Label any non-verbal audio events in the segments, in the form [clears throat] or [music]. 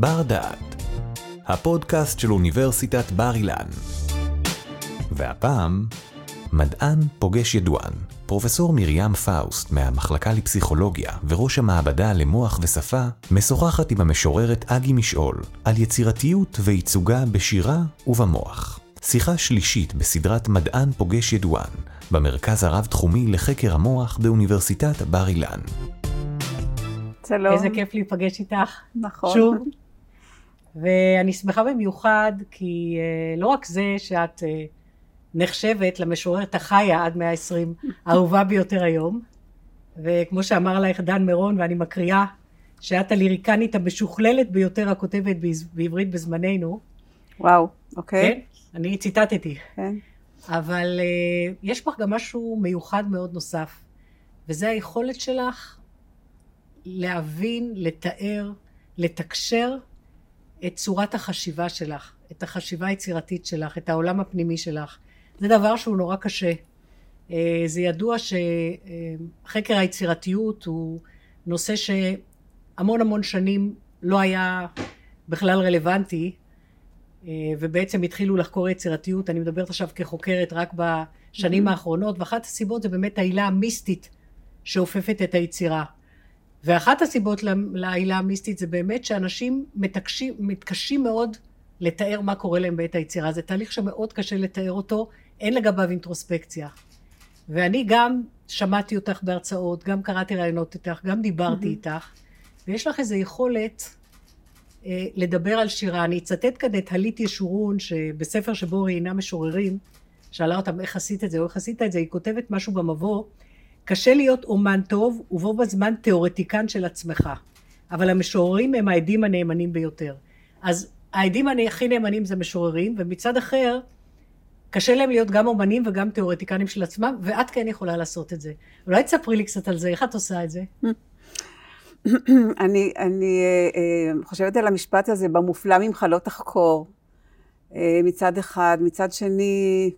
בר דעת, הפודקאסט של אוניברסיטת בר אילן. והפעם, מדען פוגש ידוען, פרופסור מרים פאוסט מהמחלקה לפסיכולוגיה וראש המעבדה למוח ושפה, משוחחת עם המשוררת אגי משעול על יצירתיות וייצוגה בשירה ובמוח. שיחה שלישית בסדרת מדען פוגש ידוען, במרכז הרב-תחומי לחקר המוח באוניברסיטת בר אילן. שלום. איזה כיף להיפגש איתך. נכון. שוב. ואני שמחה במיוחד, כי uh, לא רק זה שאת uh, נחשבת למשוררת החיה עד 120, [laughs] האהובה ביותר היום, וכמו שאמר לך דן מירון, ואני מקריאה, שאת הליריקנית המשוכללת ביותר הכותבת בעברית בזמננו. וואו, אוקיי. כן? אני ציטטתי. כן. אבל uh, יש בך גם משהו מיוחד מאוד נוסף, וזה היכולת שלך להבין, לתאר, לתקשר את צורת החשיבה שלך, את החשיבה היצירתית שלך, את העולם הפנימי שלך. זה דבר שהוא נורא קשה. אה, זה ידוע שחקר היצירתיות הוא נושא שהמון המון שנים לא היה בכלל רלוונטי, אה, ובעצם התחילו לחקור יצירתיות. אני מדברת עכשיו כחוקרת רק בשנים האחרונות, ואחת הסיבות זה באמת העילה המיסטית שאופפת את היצירה. ואחת הסיבות לעילה המיסטית זה באמת שאנשים מתקשים, מתקשים מאוד לתאר מה קורה להם בעת היצירה. זה תהליך שמאוד קשה לתאר אותו, אין לגביו אינטרוספקציה. ואני גם שמעתי אותך בהרצאות, גם קראתי ראיונות איתך, גם דיברתי mm-hmm. איתך, ויש לך איזו יכולת אה, לדבר על שירה. אני אצטט כאן את הלית ישורון, שבספר שבו ראיינה משוררים, שאלה אותם איך עשית את זה או איך עשית את זה, היא כותבת משהו במבוא, קשה להיות אומן טוב ובו בזמן תיאורטיקן של עצמך, אבל המשוררים הם העדים הנאמנים ביותר. אז העדים הכי נאמנים זה משוררים, ומצד אחר, קשה להם להיות גם אומנים וגם תיאורטיקנים של עצמם, ואת כן יכולה לעשות את זה. אולי תספרי לי קצת על זה, איך את עושה את זה? [clears throat] אני, אני אה, חושבת על המשפט הזה, במופלא ממך לא תחקור. אה, מצד אחד, מצד שני,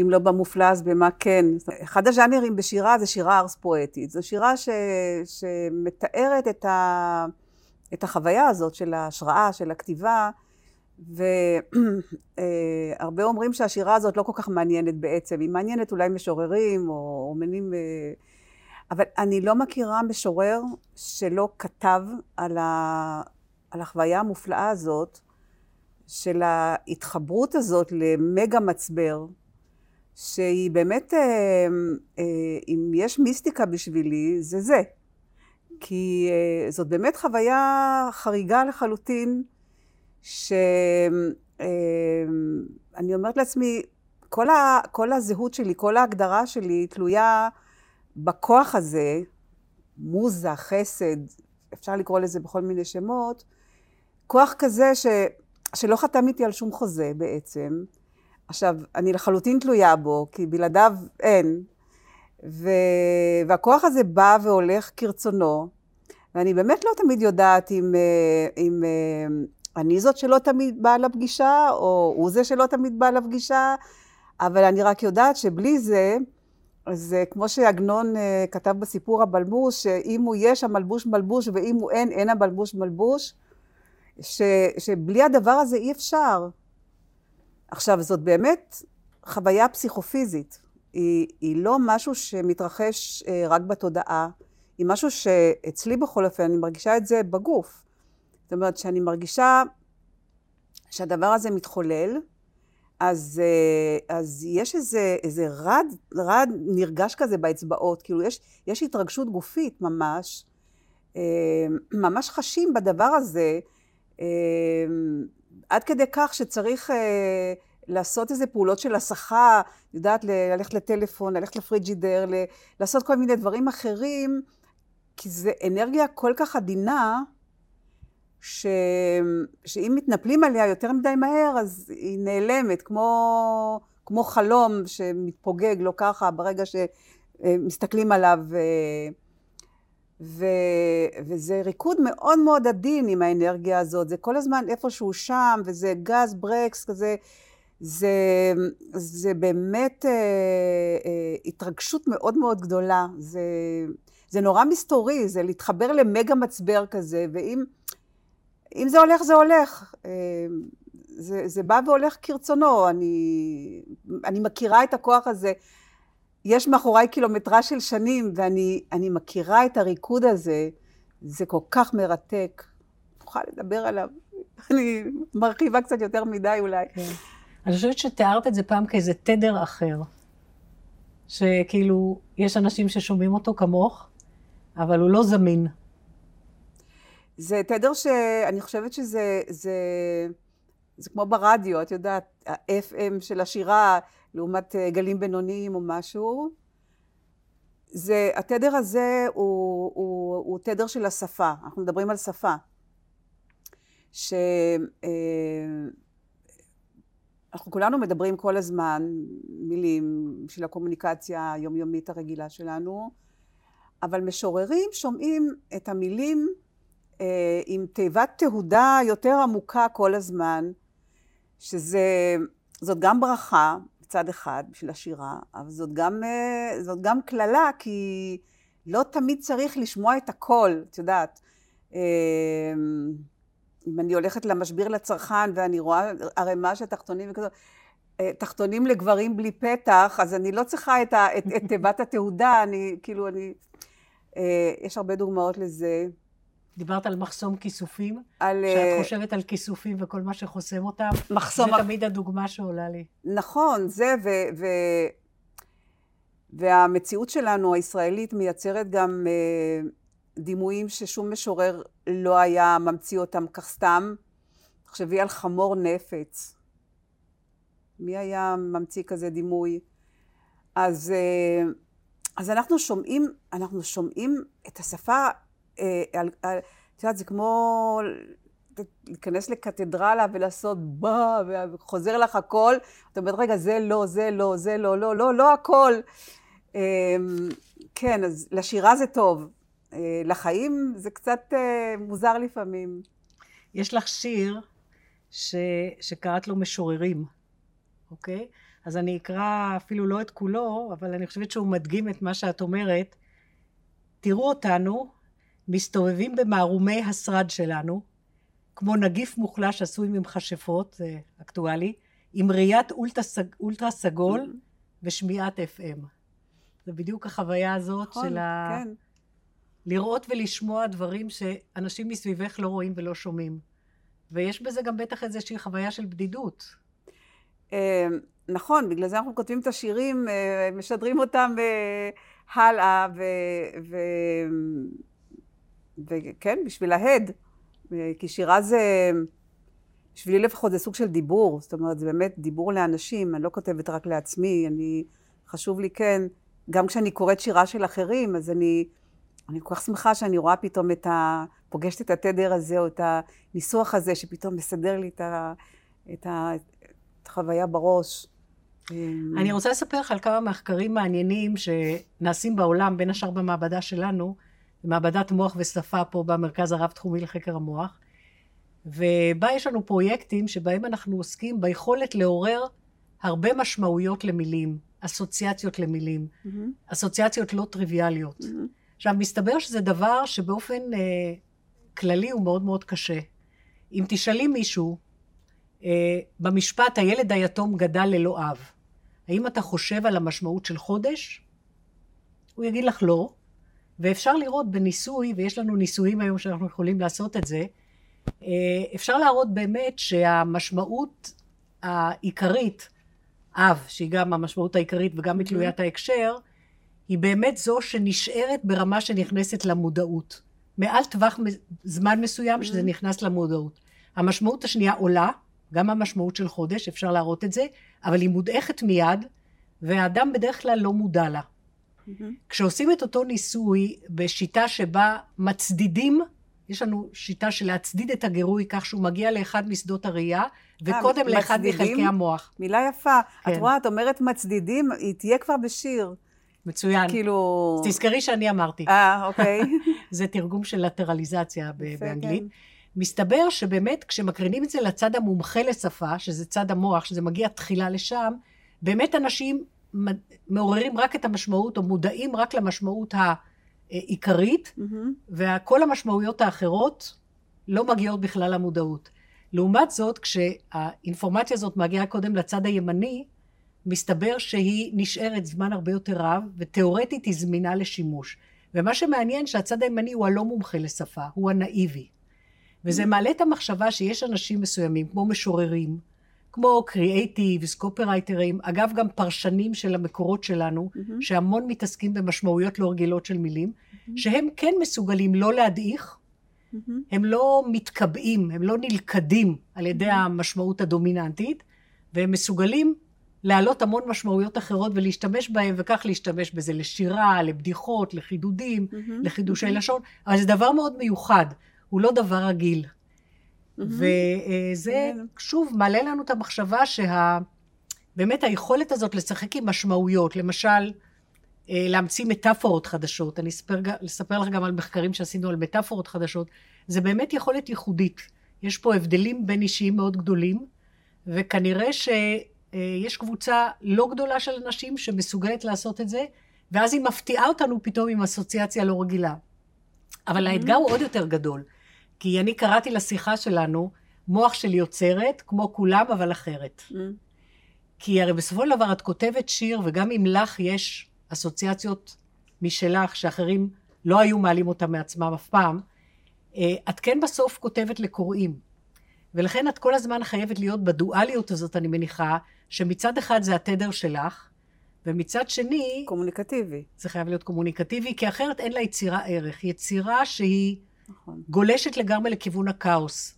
אם לא במופלא אז במה כן. אחד הז'אנרים בשירה זה שירה ארס פואטית. זו שירה ש, שמתארת את, ה, את החוויה הזאת של ההשראה, של הכתיבה, והרבה [clears throat] אומרים שהשירה הזאת לא כל כך מעניינת בעצם. היא מעניינת אולי משוררים או אומנים... אה, אבל אני לא מכירה משורר שלא כתב על, ה, על החוויה המופלאה הזאת של ההתחברות הזאת למגה מצבר, שהיא באמת, אה, אה, אם יש מיסטיקה בשבילי, זה זה. כי אה, זאת באמת חוויה חריגה לחלוטין, שאני אומרת לעצמי, כל, ה, כל הזהות שלי, כל ההגדרה שלי תלויה בכוח הזה, מוזה, חסד, אפשר לקרוא לזה בכל מיני שמות, כוח כזה ש, שלא חתם איתי על שום חוזה בעצם, עכשיו, אני לחלוטין תלויה בו, כי בלעדיו אין. ו... והכוח הזה בא והולך כרצונו, ואני באמת לא תמיד יודעת אם, אה, אם אה, אני זאת שלא תמיד באה לפגישה, או הוא זה שלא תמיד בא לפגישה, אבל אני רק יודעת שבלי זה, זה כמו שעגנון אה, כתב בסיפור הבלבוש, שאם הוא יש המלבוש מלבוש, ואם הוא אין, אין המלבוש מלבוש, ש, שבלי הדבר הזה אי אפשר. עכשיו, זאת באמת חוויה פסיכופיזית. היא, היא לא משהו שמתרחש אה, רק בתודעה, היא משהו שאצלי בכל אופן, אני מרגישה את זה בגוף. זאת אומרת, שאני מרגישה שהדבר הזה מתחולל, אז, אה, אז יש איזה, איזה רד, רד נרגש כזה באצבעות, כאילו יש, יש התרגשות גופית ממש, אה, ממש חשים בדבר הזה, אה, עד כדי כך שצריך אה, לעשות איזה פעולות של הסחה, יודעת, ללכת לטלפון, ללכת לפריג'ידר, ל- לעשות כל מיני דברים אחרים, כי זה אנרגיה כל כך עדינה, ש... שאם מתנפלים עליה יותר מדי מהר, אז היא נעלמת, כמו, כמו חלום שמתפוגג, לא ככה, ברגע שמסתכלים עליו. ו, וזה ריקוד מאוד מאוד עדין עם האנרגיה הזאת, זה כל הזמן איפשהו שם, וזה גז ברקס כזה, זה, זה באמת אה, אה, התרגשות מאוד מאוד גדולה, זה, זה נורא מסתורי, זה להתחבר למגה מצבר כזה, ואם אם זה הולך, זה הולך. אה, זה, זה בא והולך כרצונו. אני, אני מכירה את הכוח הזה. יש מאחוריי קילומטרה של שנים, ואני מכירה את הריקוד הזה. זה כל כך מרתק. נוכל לדבר עליו. [laughs] אני מרחיבה קצת יותר מדי אולי. כן. אני חושבת שתיארת את זה פעם כאיזה תדר אחר. שכאילו, יש אנשים ששומעים אותו כמוך, אבל הוא לא זמין. זה תדר שאני חושבת שזה זה, זה כמו ברדיו, את יודעת, ה-FM של השירה לעומת אה, גלים בינוניים או משהו. זה, התדר הזה הוא, הוא, הוא תדר של השפה, אנחנו מדברים על שפה. ש... אה, אנחנו כולנו מדברים כל הזמן מילים של הקומוניקציה היומיומית הרגילה שלנו, אבל משוררים שומעים את המילים אה, עם תיבת תהודה יותר עמוקה כל הזמן, שזאת גם ברכה מצד אחד בשביל השירה, אבל זאת גם, אה, גם קללה, כי לא תמיד צריך לשמוע את הכל, את יודעת. אה, אם אני הולכת למשביר לצרכן ואני רואה ערימה של תחתונים וכזאת, אה, תחתונים לגברים בלי פתח, אז אני לא צריכה את, ה, את, את תיבת התעודה, אני כאילו, אני... אה, יש הרבה דוגמאות לזה. דיברת על מחסום כיסופים? על... שאת אה, חושבת על כיסופים וכל מה שחוסם אותם? מחסום... זה תמיד הדוגמה שעולה לי. נכון, זה ו... ו... והמציאות שלנו, הישראלית, מייצרת גם דימויים ששום משורר לא היה ממציא אותם כך סתם. תחשבי על חמור נפץ. מי היה ממציא כזה דימוי? אז, אה, אז אנחנו שומעים, אנחנו שומעים את השפה, אה, את יודעת, זה כמו להיכנס לקתדרלה ולעשות בה, וחוזר לך הכל, אתה אומר, רגע, זה לא, זה לא, זה לא, לא, לא, לא הכל. אה, כן, אז לשירה זה טוב. אה, לחיים זה קצת אה, מוזר לפעמים. יש לך שיר ש... שקראת לו משוררים, אוקיי? אז אני אקרא אפילו לא את כולו, אבל אני חושבת שהוא מדגים את מה שאת אומרת. תראו אותנו מסתובבים במערומי השרד שלנו, כמו נגיף מוחלש עשוי ממכשפות, זה אקטואלי, עם ראיית אולטרה סגול mm-hmm. ושמיעת FM. זה בדיוק החוויה הזאת נכון, של ה... כן. לראות ולשמוע דברים שאנשים מסביבך לא רואים ולא שומעים. ויש בזה גם בטח איזושהי חוויה של בדידות. אה, נכון, בגלל זה אנחנו כותבים את השירים, אה, משדרים אותם אה, הלאה, וכן, בשביל ההד. כי שירה זה, בשבילי לפחות זה סוג של דיבור, זאת אומרת, זה באמת דיבור לאנשים, אני לא כותבת רק לעצמי, אני, חשוב לי כן, גם כשאני קוראת שירה של אחרים, אז אני אני כל כך שמחה שאני רואה פתאום את ה... פוגשת את התדר הזה, או את הניסוח הזה, שפתאום מסדר לי את, ה... את, ה... את החוויה בראש. אני רוצה לספר לך על כמה מחקרים מעניינים שנעשים בעולם, בין השאר במעבדה שלנו, מעבדת מוח ושפה פה במרכז הרב-תחומי לחקר המוח, ובה יש לנו פרויקטים שבהם אנחנו עוסקים ביכולת לעורר הרבה משמעויות למילים, אסוציאציות למילים, mm-hmm. אסוציאציות לא טריוויאליות. Mm-hmm. עכשיו, מסתבר שזה דבר שבאופן אה, כללי הוא מאוד מאוד קשה. אם תשאלי מישהו, אה, במשפט הילד היתום גדל ללא אב, האם אתה חושב על המשמעות של חודש? הוא יגיד לך לא, ואפשר לראות בניסוי, ויש לנו ניסויים היום שאנחנו יכולים לעשות את זה, אה, אפשר להראות באמת שהמשמעות העיקרית, אב, שהיא גם המשמעות העיקרית וגם בתלוית ההקשר, היא באמת זו שנשארת ברמה שנכנסת למודעות. מעל טווח זמן מסוים שזה mm-hmm. נכנס למודעות. המשמעות השנייה עולה, גם המשמעות של חודש, אפשר להראות את זה, אבל היא מודעכת מיד, והאדם בדרך כלל לא מודע לה. Mm-hmm. כשעושים את אותו ניסוי בשיטה שבה מצדידים, יש לנו שיטה של להצדיד את הגירוי כך שהוא מגיע לאחד משדות הראייה, וקודם 아, לאחד מחלקי המוח. מילה יפה. כן. את רואה, את אומרת מצדידים, היא תהיה כבר בשיר. מצוין. כאילו... תזכרי שאני אמרתי. אה, אוקיי. [laughs] זה תרגום של לטרליזציה באנגלית. כן. מסתבר שבאמת כשמקרינים את זה לצד המומחה לשפה, שזה צד המוח, שזה מגיע תחילה לשם, באמת אנשים מעוררים רק את המשמעות, או מודעים רק למשמעות העיקרית, mm-hmm. וכל המשמעויות האחרות לא מגיעות בכלל למודעות. לעומת זאת, כשהאינפורמציה הזאת מגיעה קודם לצד הימני, מסתבר שהיא נשארת זמן הרבה יותר רב, ותאורטית היא זמינה לשימוש. ומה שמעניין שהצד הימני הוא הלא מומחה לשפה, הוא הנאיבי. וזה מעלה את המחשבה שיש אנשים מסוימים, כמו משוררים, כמו קריאייטיבס, קופרייטרים, אגב גם פרשנים של המקורות שלנו, mm-hmm. שהמון מתעסקים במשמעויות לא רגילות של מילים, mm-hmm. שהם כן מסוגלים לא להדעיך, mm-hmm. הם לא מתקבעים, הם לא נלכדים על ידי mm-hmm. המשמעות הדומיננטית, והם מסוגלים להעלות המון משמעויות אחרות ולהשתמש בהם, וכך להשתמש בזה לשירה, לבדיחות, לחידודים, mm-hmm. לחידושי mm-hmm. לשון, אבל זה דבר מאוד מיוחד, הוא לא דבר רגיל. וזה שוב מעלה לנו את המחשבה שבאמת היכולת הזאת לשחק עם משמעויות, למשל אה, להמציא מטאפורות חדשות, אני אספר, אספר לך גם על מחקרים שעשינו על מטאפורות חדשות, זה באמת יכולת ייחודית. יש פה הבדלים בין אישיים מאוד גדולים, וכנראה שיש קבוצה לא גדולה של אנשים שמסוגלת לעשות את זה, ואז היא מפתיעה אותנו פתאום עם אסוציאציה לא רגילה. אבל האתגר הוא עוד יותר גדול. כי אני קראתי לשיחה שלנו, מוח של יוצרת, כמו כולם, אבל אחרת. Mm. כי הרי בסופו של דבר את כותבת שיר, וגם אם לך יש אסוציאציות משלך, שאחרים לא היו מעלים אותם מעצמם אף פעם, אה, את כן בסוף כותבת לקוראים. ולכן את כל הזמן חייבת להיות בדואליות הזאת, אני מניחה, שמצד אחד זה התדר שלך, ומצד שני... קומוניקטיבי. זה חייב להיות קומוניקטיבי, כי אחרת אין לה יצירה ערך. יצירה שהיא נכון. גולשת לגמרי לכיוון הכאוס.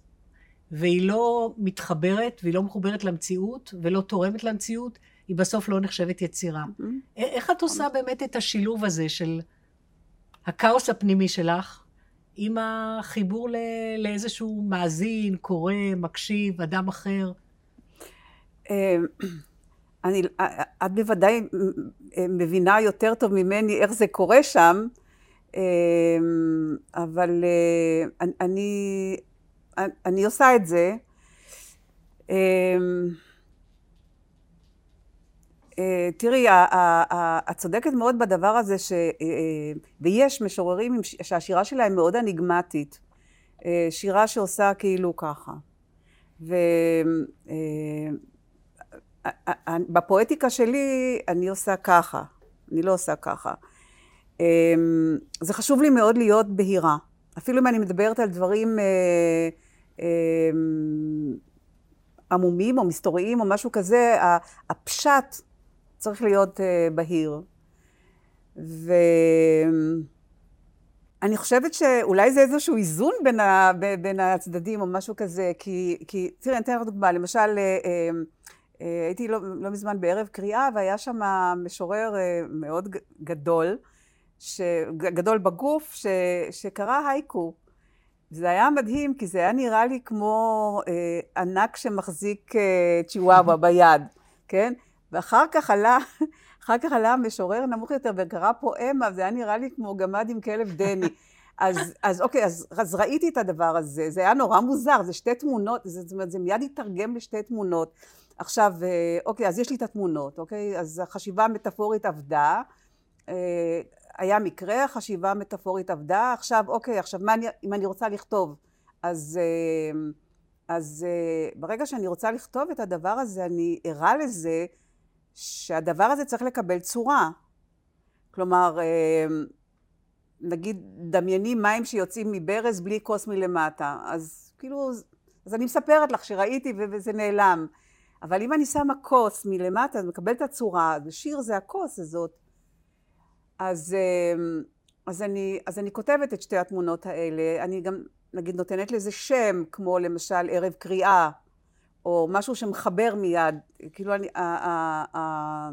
והיא לא מתחברת, והיא לא מחוברת למציאות, ולא תורמת למציאות, היא בסוף לא נחשבת יצירה. Mm-hmm. איך את עושה באמת את השילוב הזה של הכאוס הפנימי שלך, עם החיבור לאיזשהו מאזין, קורא, מקשיב, אדם אחר? אה, אני, את בוודאי מבינה יותר טוב ממני איך זה קורה שם, אמ, אבל אה, אני, אני עושה את זה. אה, תראי, את צודקת מאוד בדבר הזה, ש... אה, ויש משוררים שהשירה שלהם מאוד אניגמטית. שירה שעושה כאילו ככה. ובפואטיקה שלי אני עושה ככה, אני לא עושה ככה. זה חשוב לי מאוד להיות בהירה. אפילו אם אני מדברת על דברים אה, עמומים או מסתוריים או משהו כזה, הפשט צריך להיות אה, בהיר. ואני חושבת שאולי זה איזשהו איזון בין, ה... בין הצדדים או משהו כזה, כי, כי תראה, אני אתן לך דוגמה, למשל, אה, הייתי לא, לא מזמן בערב קריאה, והיה שם משורר מאוד גדול, גדול בגוף, ש, שקרא הייקו. זה היה מדהים, כי זה היה נראה לי כמו אה, ענק שמחזיק אה, צ'יוואווה ביד, כן? ואחר כך עלה, [laughs] אחר כך עלה משורר נמוך יותר וקרא פואמה, זה היה נראה לי כמו גמד עם כלב דני. [laughs] אז, אז אוקיי, אז, אז ראיתי את הדבר הזה, זה היה נורא מוזר, זה שתי תמונות, זה, זאת אומרת, זה מיד התרגם לשתי תמונות. עכשיו, אה, אוקיי, אז יש לי את התמונות, אוקיי? אז החשיבה המטאפורית עבדה. אה, היה מקרה, החשיבה המטאפורית עבדה, עכשיו אוקיי, עכשיו מה אני, אם אני רוצה לכתוב, אז, אה, אז אה, ברגע שאני רוצה לכתוב את הדבר הזה, אני ערה לזה שהדבר הזה צריך לקבל צורה. כלומר, אה, נגיד, דמייני מים שיוצאים מברז בלי כוס מלמטה, אז כאילו, אז אני מספרת לך שראיתי וזה נעלם. אבל אם אני שמה כוס מלמטה, אז מקבלת את הצורה, ושיר זה הכוס הזאת. אז, אמ, אז, אני, אז אני כותבת את שתי התמונות האלה, אני גם נגיד נותנת לזה שם, כמו למשל ערב קריאה, או משהו שמחבר מיד, כאילו אני, ה, ה, ה,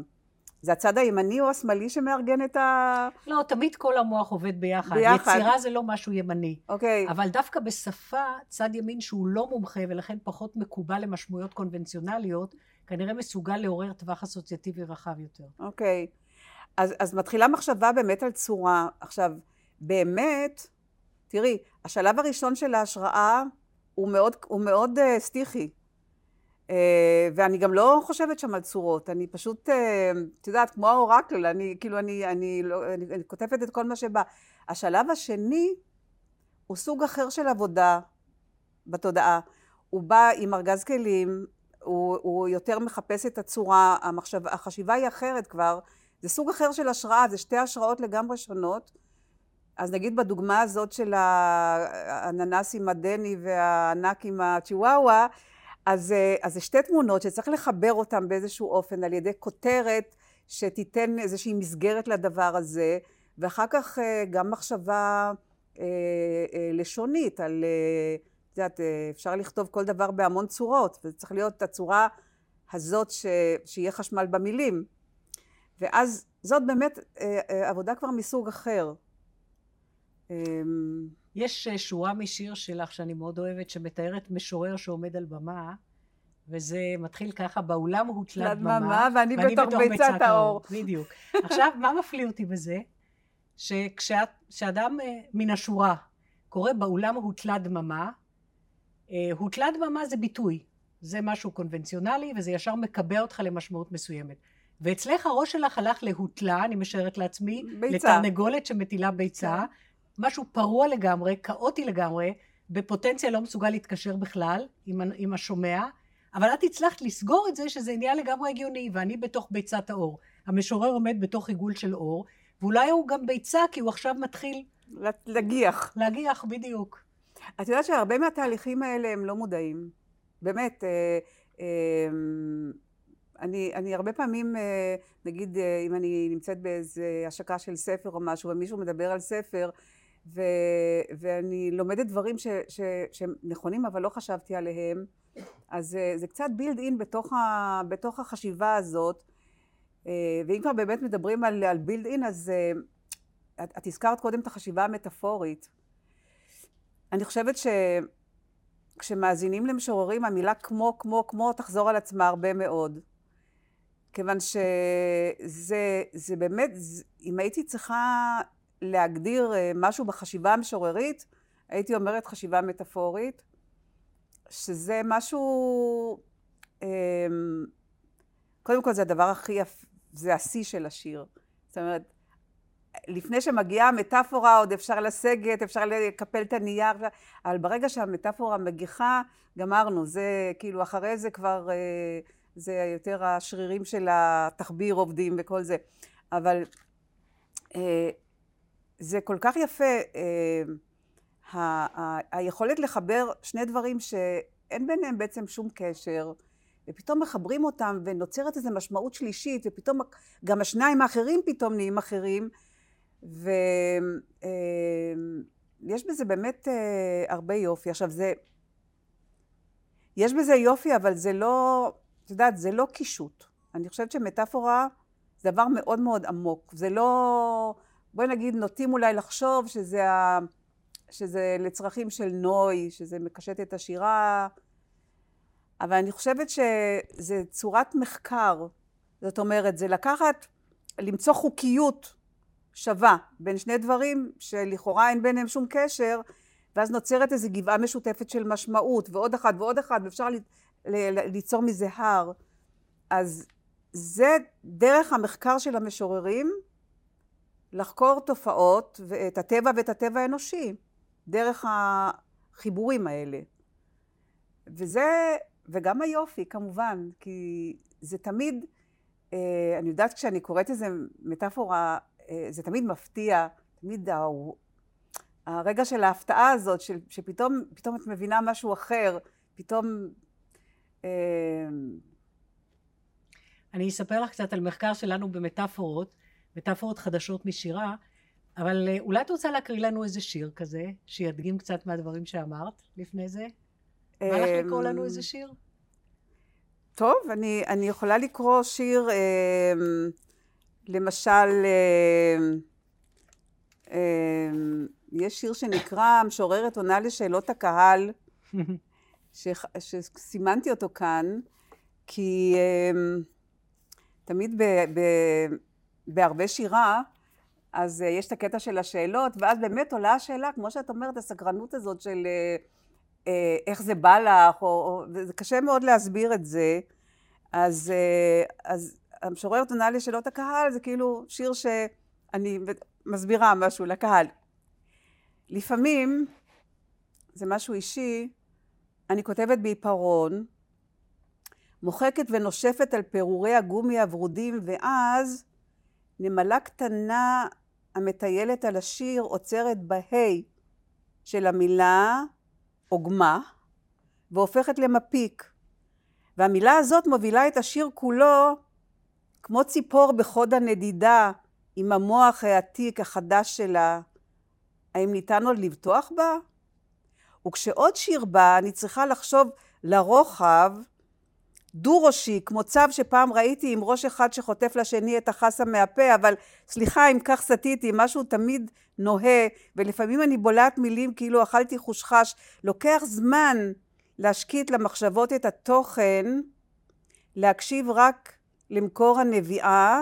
זה הצד הימני או השמאלי שמארגן את ה... לא, תמיד כל המוח עובד ביחד. ביחד. יצירה זה לא משהו ימני. אוקיי. אבל דווקא בשפה, צד ימין שהוא לא מומחה ולכן פחות מקובל למשמעויות קונבנציונליות, כנראה מסוגל לעורר טווח אסוציאטיבי רחב יותר. אוקיי. אז, אז מתחילה מחשבה באמת על צורה. עכשיו, באמת, תראי, השלב הראשון של ההשראה הוא מאוד, הוא מאוד uh, סטיחי. Uh, ואני גם לא חושבת שם על צורות, אני פשוט, uh, את יודעת, כמו האורקל, אני כאילו, אני, אני, לא, אני, אני כותבת את כל מה שבא. השלב השני הוא סוג אחר של עבודה, בתודעה. הוא בא עם ארגז כלים, הוא, הוא יותר מחפש את הצורה, המחשב, החשיבה היא אחרת כבר, זה סוג אחר של השראה, זה שתי השראות לגמרי שונות. אז נגיד בדוגמה הזאת של האננס עם הדני והענק עם הצ'יוואווה, אז, אז זה שתי תמונות שצריך לחבר אותן באיזשהו אופן על ידי כותרת שתיתן איזושהי מסגרת לדבר הזה, ואחר כך אה, גם מחשבה אה, אה, לשונית על, את יודעת, אפשר לכתוב כל דבר בהמון צורות, וזה צריך להיות הצורה הזאת ש, שיהיה חשמל במילים. ואז זאת באמת עבודה כבר מסוג אחר. יש שורה משיר שלך שאני מאוד אוהבת, שמתארת משורר שעומד על במה, וזה מתחיל ככה, באולם הוא תלת במה, ואני, ואני בתוך ביצת האור. בדיוק. עכשיו, מה מפליא אותי בזה? שכשאדם אה, מן השורה קורא באולם הוא תלת דממה, אה, הוא תלת דממה זה ביטוי, זה משהו קונבנציונלי וזה ישר מקבע אותך למשמעות מסוימת. ואצלך הראש שלך הלך להוטלה, אני משערת לעצמי, ביצה. לתרנגולת שמטילה ביצה, כן. משהו פרוע לגמרי, כאוטי לגמרי, בפוטנציה לא מסוגל להתקשר בכלל עם, עם השומע, אבל את הצלחת לסגור את זה שזה נהיה לגמרי הגיוני, ואני בתוך ביצת האור. המשורר עומד בתוך עיגול של אור, ואולי הוא גם ביצה, כי הוא עכשיו מתחיל... להגיח. להגיח, בדיוק. את יודעת שהרבה מהתהליכים האלה הם לא מודעים. באמת, אה, אה, אני, אני הרבה פעמים, אה, נגיד, אם אני נמצאת באיזו השקה של ספר או משהו, ומישהו מדבר על ספר, ו, ואני לומדת דברים ש, ש, שהם נכונים, אבל לא חשבתי עליהם, אז זה קצת בילד אין בתוך, ה, בתוך החשיבה הזאת. אה, ואם כבר באמת מדברים על, על בילד אין, אז אה, את, את הזכרת קודם את החשיבה המטאפורית. אני חושבת שכשמאזינים למשוררים, המילה כמו, כמו, כמו, תחזור על עצמה הרבה מאוד. כיוון שזה זה באמת, זה, אם הייתי צריכה להגדיר אה, משהו בחשיבה המשוררית, הייתי אומרת חשיבה מטאפורית, שזה משהו, קודם כל זה הדבר הכי יפה, זה השיא של השיר. זאת אומרת, לפני שמגיעה המטאפורה עוד אפשר לסגת, אפשר לקפל את הנייר, אבל ברגע שהמטאפורה מגיחה, גמרנו, זה כאילו אחרי זה כבר, אה, זה יותר השרירים של התחביר עובדים וכל זה. אבל אה, זה כל כך יפה, אה, היכולת לחבר שני דברים שאין ביניהם בעצם שום קשר. ופתאום מחברים אותם ונוצרת איזו משמעות שלישית, ופתאום גם השניים האחרים פתאום נהיים אחרים, ויש אה, בזה באמת אה, הרבה יופי. עכשיו זה, יש בזה יופי, אבל זה לא, את יודעת, זה לא קישוט. אני חושבת שמטאפורה זה דבר מאוד מאוד עמוק. זה לא, בואי נגיד, נוטים אולי לחשוב שזה, ה, שזה לצרכים של נוי, שזה מקשט את השירה. אבל אני חושבת שזה צורת מחקר. זאת אומרת, זה לקחת, למצוא חוקיות שווה בין שני דברים שלכאורה אין ביניהם שום קשר, ואז נוצרת איזו גבעה משותפת של משמעות, ועוד אחד ועוד אחד, ואפשר ליצור מזה הר. אז זה דרך המחקר של המשוררים, לחקור תופעות, ואת הטבע ואת הטבע האנושי, דרך החיבורים האלה. וזה וגם היופי, כמובן, כי זה תמיד, אה, אני יודעת כשאני קוראת איזה מטאפורה, אה, זה תמיד מפתיע, תמיד הרגע של ההפתעה הזאת, של, שפתאום את מבינה משהו אחר, פתאום... אה, אני אספר לך קצת על מחקר שלנו במטאפורות, מטאפורות חדשות משירה, אבל אולי את רוצה להקריא לנו איזה שיר כזה, שידגים קצת מהדברים שאמרת לפני זה? בא לך לקרוא לנו איזה שיר? טוב, אני, אני יכולה לקרוא שיר, אה, למשל, אה, אה, יש שיר שנקרא המשוררת עונה לשאלות הקהל, ש, שסימנתי אותו כאן, כי אה, תמיד ב, ב, בהרבה שירה, אז אה, יש את הקטע של השאלות, ואז באמת עולה השאלה, כמו שאת אומרת, הסקרנות הזאת של... אה, אה, איך זה בא לך, או, או, וזה קשה מאוד להסביר את זה. אז, אז המשוררת עונה לשאלות הקהל, זה כאילו שיר שאני מסבירה משהו לקהל. לפעמים, זה משהו אישי, אני כותבת בעיפרון, מוחקת ונושפת על פירורי הגומי הוורודים, ואז נמלה קטנה המטיילת על השיר עוצרת בה' של המילה עוגמה, והופכת למפיק. והמילה הזאת מובילה את השיר כולו כמו ציפור בחוד הנדידה עם המוח העתיק החדש שלה. האם ניתן עוד לבטוח בה? וכשעוד שיר בא, אני צריכה לחשוב לרוחב, דו-ראשי, כמו צו שפעם ראיתי עם ראש אחד שחוטף לשני את החסה מהפה, אבל סליחה אם כך סטיתי, משהו תמיד נוהה, ולפעמים אני בולעת מילים כאילו אכלתי חושחש. לוקח זמן להשקיט למחשבות את התוכן, להקשיב רק למקור הנביאה,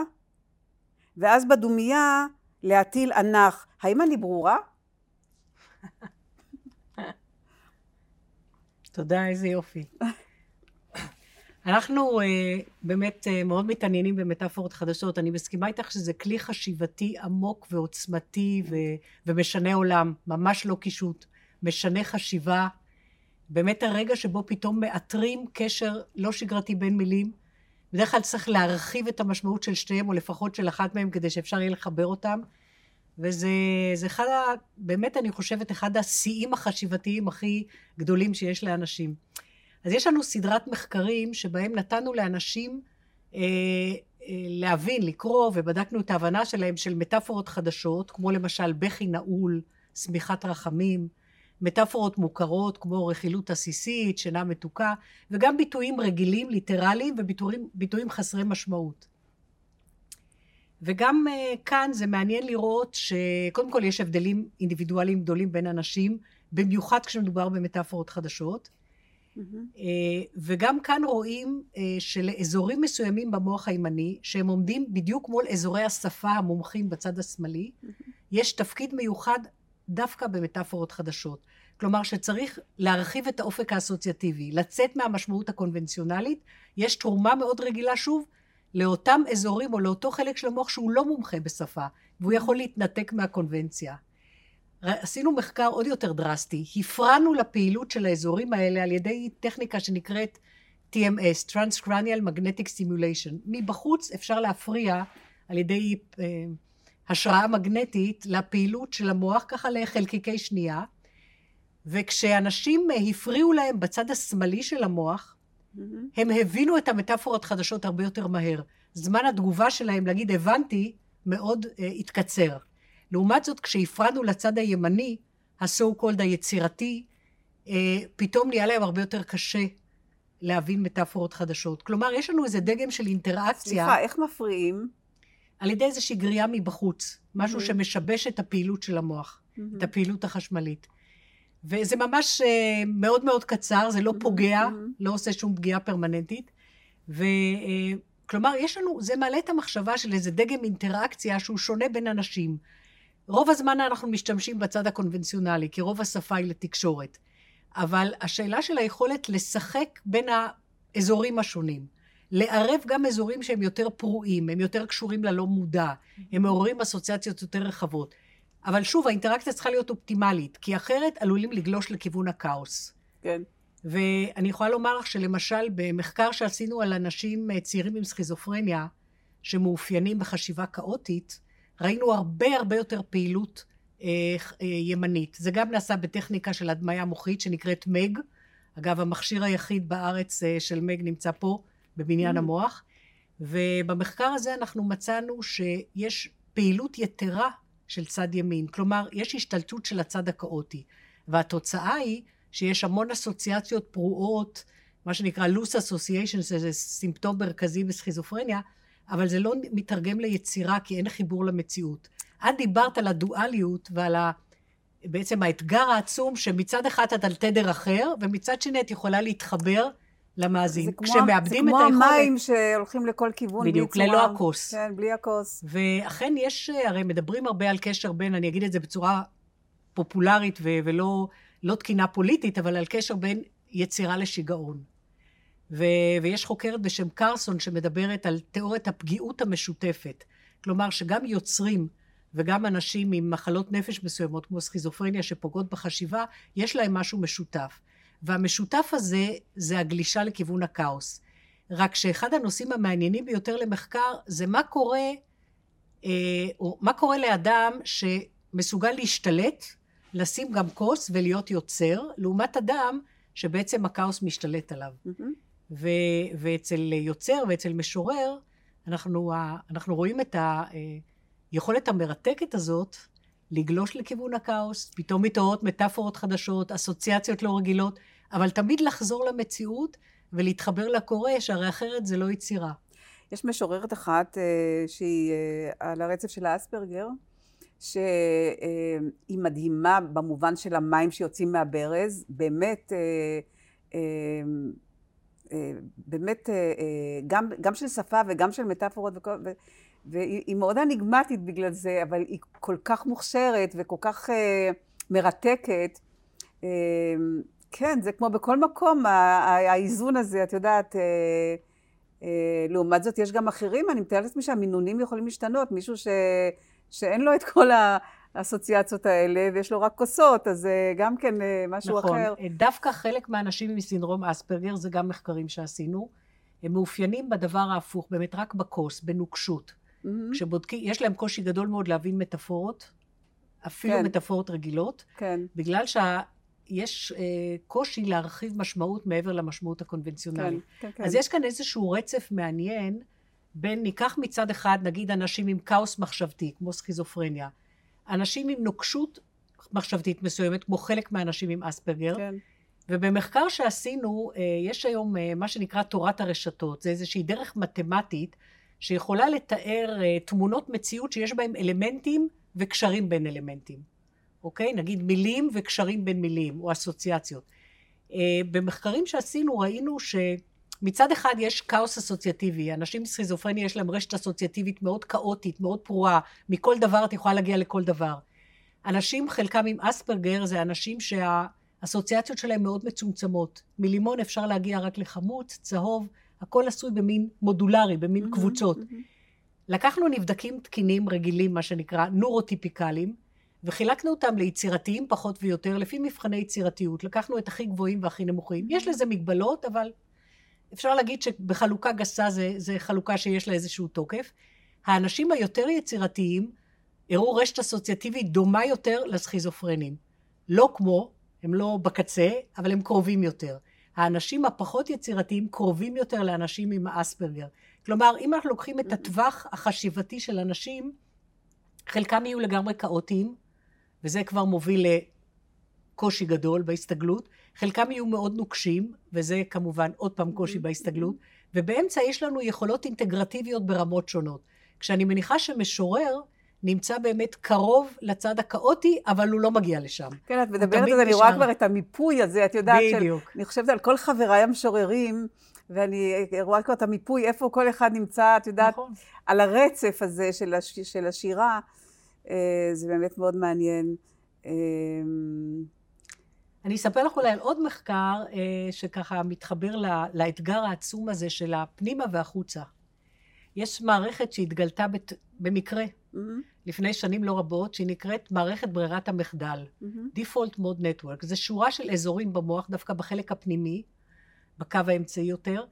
ואז בדומייה להטיל אנח. האם אני ברורה? תודה, איזה יופי. אנחנו uh, באמת uh, מאוד מתעניינים במטאפורות חדשות. אני מסכימה איתך שזה כלי חשיבתי עמוק ועוצמתי ו- ומשנה עולם, ממש לא קישוט. משנה חשיבה. באמת הרגע שבו פתאום מאתרים קשר לא שגרתי בין מילים. בדרך כלל צריך להרחיב את המשמעות של שתיהם, או לפחות של אחת מהם, כדי שאפשר יהיה לחבר אותם. וזה אחד, ה, באמת אני חושבת, אחד השיאים החשיבתיים הכי גדולים שיש לאנשים. אז יש לנו סדרת מחקרים שבהם נתנו לאנשים אה, אה, להבין, לקרוא, ובדקנו את ההבנה שלהם של מטאפורות חדשות, כמו למשל בכי נעול, שמיכת רחמים, מטאפורות מוכרות כמו רכילות עסיסית, שינה מתוקה, וגם ביטויים רגילים, ליטרליים, וביטויים חסרי משמעות. וגם uh, כאן זה מעניין לראות שקודם כל יש הבדלים אינדיבידואליים גדולים בין אנשים, במיוחד כשמדובר במטאפורות חדשות. Mm-hmm. Uh, וגם כאן רואים uh, שלאזורים מסוימים במוח הימני, שהם עומדים בדיוק מול אזורי השפה המומחים בצד השמאלי, mm-hmm. יש תפקיד מיוחד דווקא במטאפורות חדשות. כלומר שצריך להרחיב את האופק האסוציאטיבי, לצאת מהמשמעות הקונבנציונלית, יש תרומה מאוד רגילה שוב לאותם אזורים או לאותו חלק של המוח שהוא לא מומחה בשפה, והוא יכול להתנתק מהקונבנציה. עשינו מחקר עוד יותר דרסטי, הפרענו לפעילות של האזורים האלה על ידי טכניקה שנקראת TMS, Transcranial Magnetic Stimulation. מבחוץ אפשר להפריע על ידי אה, השראה מגנטית לפעילות של המוח, ככה לחלקיקי שנייה, וכשאנשים הפריעו להם בצד השמאלי של המוח, mm-hmm. הם הבינו את המטאפורות חדשות הרבה יותר מהר. זמן התגובה שלהם להגיד הבנתי מאוד uh, התקצר. לעומת זאת, כשהפרענו לצד הימני, ה-so called היצירתי, uh, פתאום נהיה להם הרבה יותר קשה להבין מטאפורות חדשות. כלומר, יש לנו איזה דגם של אינטראקציה. סליחה, איך מפריעים? על ידי איזושהי גריעה מבחוץ, משהו mm-hmm. שמשבש את הפעילות של המוח, mm-hmm. את הפעילות החשמלית. וזה ממש uh, מאוד מאוד קצר, זה לא mm-hmm. פוגע, mm-hmm. לא עושה שום פגיעה פרמננטית. וכלומר, uh, יש לנו, זה מעלה את המחשבה של איזה דגם אינטראקציה שהוא שונה בין אנשים. רוב הזמן אנחנו משתמשים בצד הקונבנציונלי, כי רוב השפה היא לתקשורת. אבל השאלה של היכולת לשחק בין האזורים השונים, לערב גם אזורים שהם יותר פרועים, הם יותר קשורים ללא מודע, הם מעוררים אסוציאציות יותר רחבות. אבל שוב, האינטראקציה צריכה להיות אופטימלית, כי אחרת עלולים לגלוש לכיוון הכאוס. כן. ואני יכולה לומר לך שלמשל, במחקר שעשינו על אנשים אה, צעירים עם סכיזופרניה, שמאופיינים בחשיבה כאוטית, ראינו הרבה הרבה יותר פעילות אה, אה, ימנית. זה גם נעשה בטכניקה של הדמיה מוחית שנקראת מג. אגב, המכשיר היחיד בארץ אה, של מג נמצא פה, בבניין mm. המוח. ובמחקר הזה אנחנו מצאנו שיש פעילות יתרה של צד ימין. כלומר, יש השתלטות של הצד הכאוטי. והתוצאה היא שיש המון אסוציאציות פרועות, מה שנקרא loose association, שזה סימפטום מרכזי בסכיזופרניה, אבל זה לא מתרגם ליצירה כי אין חיבור למציאות. את דיברת על הדואליות ועל ה... בעצם האתגר העצום שמצד אחד את על תדר אחר, ומצד שני את יכולה להתחבר למאזין. זה כמו, כשמאבדים זה כמו היכולת... המים שהולכים לכל כיוון. בדיוק, ללא הכוס. כן, בלי הכוס. ואכן יש, הרי מדברים הרבה על קשר בין, אני אגיד את זה בצורה פופולרית ו- ולא לא תקינה פוליטית, אבל על קשר בין יצירה לשיגעון. ו- ויש חוקרת בשם קרסון שמדברת על תיאוריית הפגיעות המשותפת. כלומר, שגם יוצרים וגם אנשים עם מחלות נפש מסוימות, כמו סכיזופרניה, שפוגעות בחשיבה, יש להם משהו משותף. והמשותף הזה זה הגלישה לכיוון הכאוס. רק שאחד הנושאים המעניינים ביותר למחקר זה מה קורה, אה, או מה קורה לאדם שמסוגל להשתלט, לשים גם כוס ולהיות יוצר, לעומת אדם שבעצם הכאוס משתלט עליו. מהמם. ו, ואצל יוצר ואצל משורר, אנחנו, אנחנו רואים את היכולת המרתקת הזאת לגלוש לכיוון הכאוס, פתאום מתעוררות מטאפורות חדשות, אסוציאציות לא רגילות, אבל תמיד לחזור למציאות ולהתחבר לקורא, שהרי אחרת זה לא יצירה. יש משוררת אחת אה, שהיא אה, על הרצף של האספרגר, שהיא מדהימה במובן של המים שיוצאים מהברז, באמת, אה, אה, אה, באמת, אה, אה, גם, גם של שפה וגם של מטאפורות, וכל, ו, והיא היא מאוד אניגמטית בגלל זה, אבל היא כל כך מוכשרת וכל כך אה, מרתקת. אה, כן, זה כמו בכל מקום, האיזון הזה, את יודעת, אה, אה, לעומת זאת, יש גם אחרים, אני מתארת לעצמי שהמינונים יכולים להשתנות, מישהו ש... שאין לו את כל האסוציאציות האלה, ויש לו רק כוסות, אז אה, גם כן אה, משהו נכון. אחר. דווקא חלק מהאנשים עם סינדרום אספרגר, זה גם מחקרים שעשינו, הם מאופיינים בדבר ההפוך, באמת רק בכוס, בנוקשות. מהמם, כשבודקים, יש להם קושי גדול מאוד להבין מטאפורות, אפילו כן. מטאפורות רגילות, כן, בגלל שיש אה, קושי להרחיב משמעות מעבר למשמעות כן, הקונבנציונלית. כן, כן. אז יש כאן איזשהו רצף מעניין בין, ניקח מצד אחד, נגיד אנשים עם כאוס מחשבתי, כמו סכיזופרניה, אנשים עם נוקשות מחשבתית מסוימת, כמו חלק מהאנשים עם אספרגר, כן, ובמחקר שעשינו, אה, יש היום אה, מה שנקרא תורת הרשתות, זה איזושהי דרך מתמטית שיכולה לתאר אה, תמונות מציאות שיש בהן אלמנטים וקשרים בין אלמנטים, אוקיי? נגיד מילים וקשרים בין מילים, או אסוציאציות. במחקרים שעשינו ראינו שמצד אחד יש כאוס אסוציאטיבי, אנשים עם סכיזופרניה יש להם רשת אסוציאטיבית מאוד כאוטית, מאוד פרועה, מכל דבר את יכולה להגיע לכל דבר. אנשים, חלקם עם אספרגר, זה אנשים שהאסוציאציות שלהם מאוד מצומצמות. מלימון אפשר להגיע רק לחמוץ, צהוב, הכל עשוי במין מודולרי, במין מהמם, קבוצות. מהמם. לקחנו נבדקים תקינים רגילים, מה שנקרא נורוטיפיקליים, וחילקנו אותם ליצירתיים פחות ויותר, לפי מבחני יצירתיות. לקחנו את הכי גבוהים והכי נמוכים. יש לזה מגבלות, אבל אפשר להגיד שבחלוקה גסה זה, זה חלוקה שיש לה איזשהו תוקף. האנשים היותר יצירתיים הראו רשת אסוציאטיבית דומה יותר לסכיזופרנים. לא כמו, הם לא בקצה, אבל הם קרובים יותר. האנשים הפחות יצירתיים קרובים יותר לאנשים עם האספרגר. כלומר, אם אנחנו לוקחים את הטווח החשיבתי של אנשים, חלקם יהיו לגמרי כאוטיים, וזה כבר מוביל לקושי גדול בהסתגלות, חלקם יהיו מאוד נוקשים, וזה כמובן עוד פעם קושי בהסתגלות, ובאמצע יש לנו יכולות אינטגרטיביות ברמות שונות. כשאני מניחה שמשורר נמצא באמת קרוב לצד הכאוטי, אבל הוא לא מגיע לשם. כן, את מדברת על זה, אני רואה. כבר את המיפוי הזה, את יודעת, של... בדיוק. אני חושבת על כל חבריי המשוררים, ואני רואה כבר את המיפוי, איפה כל אחד נמצא, את יודעת, נכון. על הרצף הזה של, הש... של השירה, אה, זה באמת מאוד מעניין. אני אספר לך אולי על עוד מחקר אה, שככה מתחבר ל- לאתגר העצום הזה של הפנימה והחוצה. יש מערכת שהתגלתה בת... במקרה מהמם, לפני שנים לא רבות, שהיא נקראת מערכת ברירת המחדל, מהמם, Default Mode Network. זה שורה של אזורים במוח, דווקא בחלק הפנימי, בקו האמצעי יותר,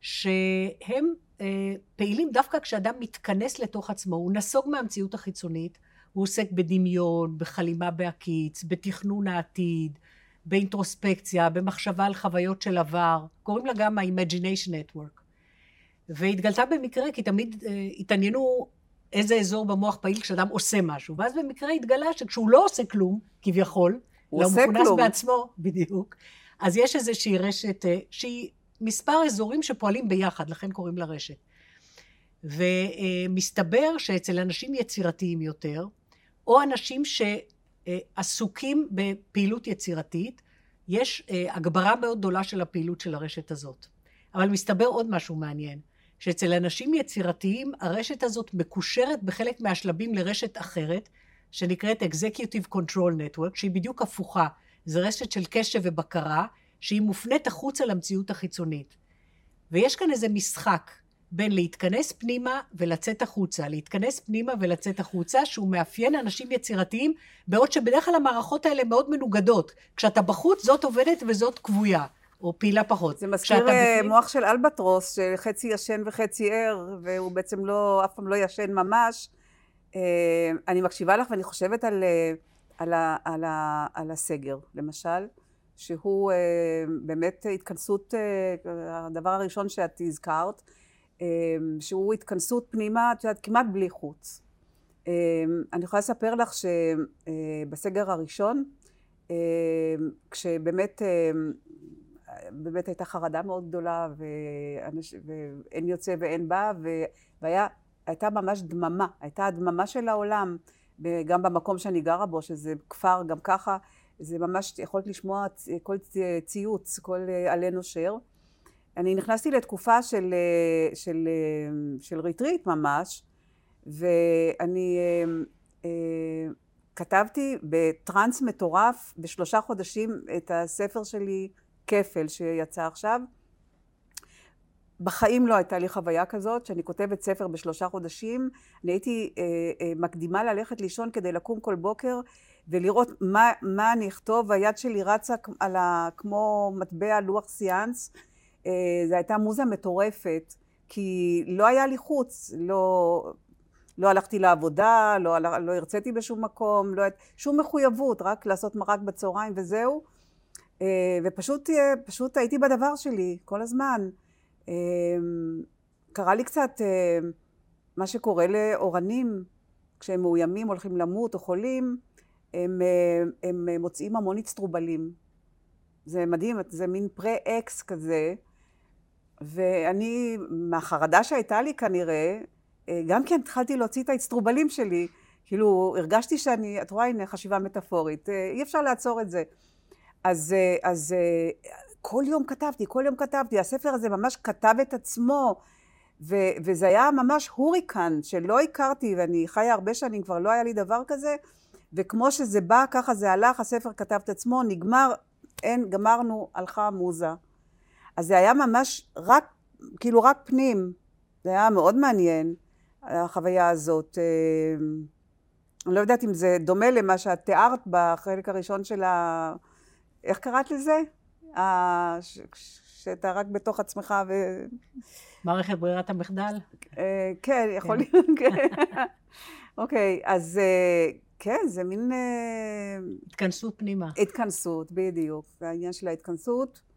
שהם אה, פעילים דווקא כשאדם מתכנס לתוך עצמו, הוא נסוג מהמציאות החיצונית, הוא עוסק בדמיון, בחלימה בהקיץ, בתכנון העתיד, באינטרוספקציה, במחשבה על חוויות של עבר, קוראים לה גם ה-Imagination Network. והתגלתה במקרה, כי תמיד אה, התעניינו איזה אזור במוח פעיל כשאדם עושה משהו, ואז במקרה התגלה שכשהוא לא עושה כלום, כביכול, הוא לא עושה מכונס כלום. בעצמו, בדיוק, אז יש איזושהי רשת אה, שהיא מספר אזורים שפועלים ביחד, לכן קוראים לה רשת. ומסתבר שאצל אנשים יצירתיים יותר, או אנשים שעסוקים בפעילות יצירתית, יש אה, הגברה מאוד גדולה של הפעילות של הרשת הזאת. אבל מסתבר עוד משהו מעניין, שאצל אנשים יצירתיים הרשת הזאת מקושרת בחלק מהשלבים לרשת אחרת, שנקראת Executive Control Network, שהיא בדיוק הפוכה. זו רשת של קשב ובקרה, שהיא מופנית החוצה למציאות החיצונית. ויש כאן איזה משחק, בין להתכנס פנימה ולצאת החוצה, להתכנס פנימה ולצאת החוצה, שהוא מאפיין אנשים יצירתיים, בעוד שבדרך כלל המערכות האלה מאוד מנוגדות. כשאתה בחוץ זאת עובדת וזאת כבויה, או פעילה פחות. זה מזכיר בפנים... מוח של אלבטרוס, שחצי ישן וחצי ער, והוא בעצם לא, אף פעם לא ישן ממש. אני מקשיבה לך ואני חושבת על, על, ה, על, ה, על הסגר, למשל. שהוא באמת התכנסות, הדבר הראשון שאת הזכרת, שהוא התכנסות פנימה, את יודעת, כמעט בלי חוץ. אמ, אני יכולה לספר לך שבסגר הראשון, אמ, כשבאמת באמת הייתה חרדה מאוד גדולה ואנש, ואין יוצא ואין בא והייתה ממש דממה, הייתה הדממה של העולם גם במקום שאני גרה בו שזה כפר גם ככה זה ממש יכולת לשמוע כל ציוץ, כל עלה נושר אני נכנסתי לתקופה של, אה, של, אה, של ריטריט ממש, ואני אה, כתבתי בטראנס מטורף בשלושה חודשים את הספר שלי כפל שיצא עכשיו. בחיים לא הייתה לי חוויה כזאת, שאני כותבת ספר בשלושה חודשים. אני הייתי אה, אה, מקדימה ללכת לישון כדי לקום כל בוקר ולראות מה, מה אני אכתוב, והיד שלי רצה על ה, כמו מטבע לוח סיאנס. אה, זו הייתה מוזה מטורפת, כי לא היה לי חוץ, לא, לא הלכתי לעבודה, לא, לא הרציתי בשום מקום, לא, שום מחויבות, רק לעשות מרק בצהריים וזהו. אה, ופשוט אה, פשוט הייתי בדבר שלי כל הזמן. קרה לי קצת מה שקורה לאורנים, כשהם מאוימים, הולכים למות או חולים, הם, הם מוצאים המון אצטרובלים. זה מדהים, זה מין פרה-אקס כזה, ואני, מהחרדה שהייתה לי כנראה, אה, גם כן התחלתי להוציא את האצטרובלים שלי, כאילו הרגשתי שאני, את רואה הנה חשיבה מטאפורית, אה, אי אפשר לעצור את זה. אז, אה, אז כל יום כתבתי, כל יום כתבתי, הספר הזה ממש כתב את עצמו, ו, וזה היה ממש הוריקן שלא הכרתי, ואני חיה הרבה שנים, כבר לא היה לי דבר כזה, וכמו שזה בא, ככה זה הלך, הספר כתב את עצמו, נגמר, אין, גמרנו, הלכה המוזה. אז זה היה ממש רק, כאילו רק פנים. זה היה מאוד מעניין, החוויה הזאת. אה, אני לא יודעת אם זה דומה למה שאת תיארת בחלק הראשון של ה... איך קראת לזה? שאתה רק בתוך עצמך ו... מערכת ברירת המחדל? אה, כן, יכול כן. להיות, כן. אוקיי, אז אה, כן, זה מין... התכנסות פנימה. התכנסות, בדיוק. העניין של ההתכנסות.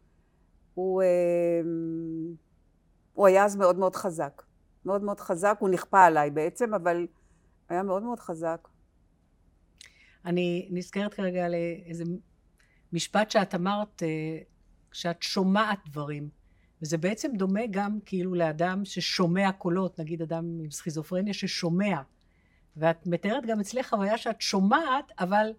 הוא, אמ, הוא היה אז מאוד מאוד חזק. מאוד מאוד חזק, הוא נכפה עליי בעצם, אבל היה מאוד מאוד חזק. אני נזכרת כרגע על איזה משפט שאת אמרת, אה, שאת שומעת דברים. וזה בעצם דומה גם כאילו לאדם ששומע קולות, נגיד אדם עם סכיזופרניה ששומע. ואת מתארת גם אצלך חוויה שאת שומעת, אבל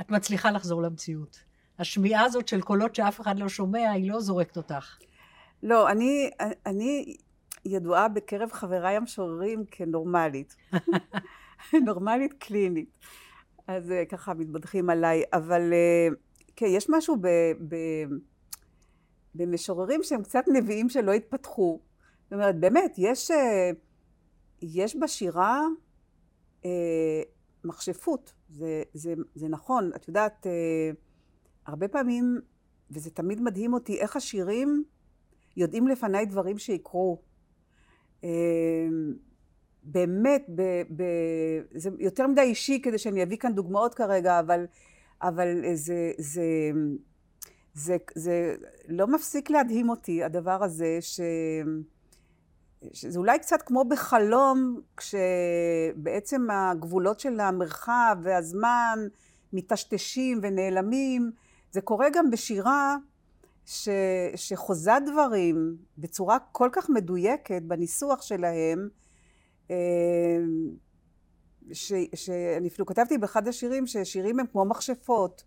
את מצליחה לחזור למציאות. השמיעה הזאת של קולות שאף אחד לא שומע, היא לא זורקת אותך. לא, אני, אני ידועה בקרב חבריי המשוררים כנורמלית. [laughs] נורמלית קלינית. אז אה, ככה מתבדחים עליי. אבל אה, כן, יש משהו ב, ב, במשוררים שהם קצת נביאים שלא התפתחו. זאת אומרת, באמת, יש, אה, יש בשירה אה, מכשפות. זה, זה, זה נכון. את יודעת, אה, הרבה פעמים, וזה תמיד מדהים אותי, איך השירים יודעים לפניי דברים שיקרו. אמ, באמת, ב, ב, זה יותר מדי אישי כדי שאני אביא כאן דוגמאות כרגע, אבל, אבל זה, זה, זה, זה לא מפסיק להדהים אותי, הדבר הזה, ש... שזה אולי קצת כמו בחלום, כשבעצם הגבולות של המרחב והזמן מטשטשים ונעלמים, זה קורה גם בשירה ש, שחוזה דברים בצורה כל כך מדויקת בניסוח שלהם, אה, ש, שאני אפילו כתבתי באחד השירים ששירים הם כמו מכשפות,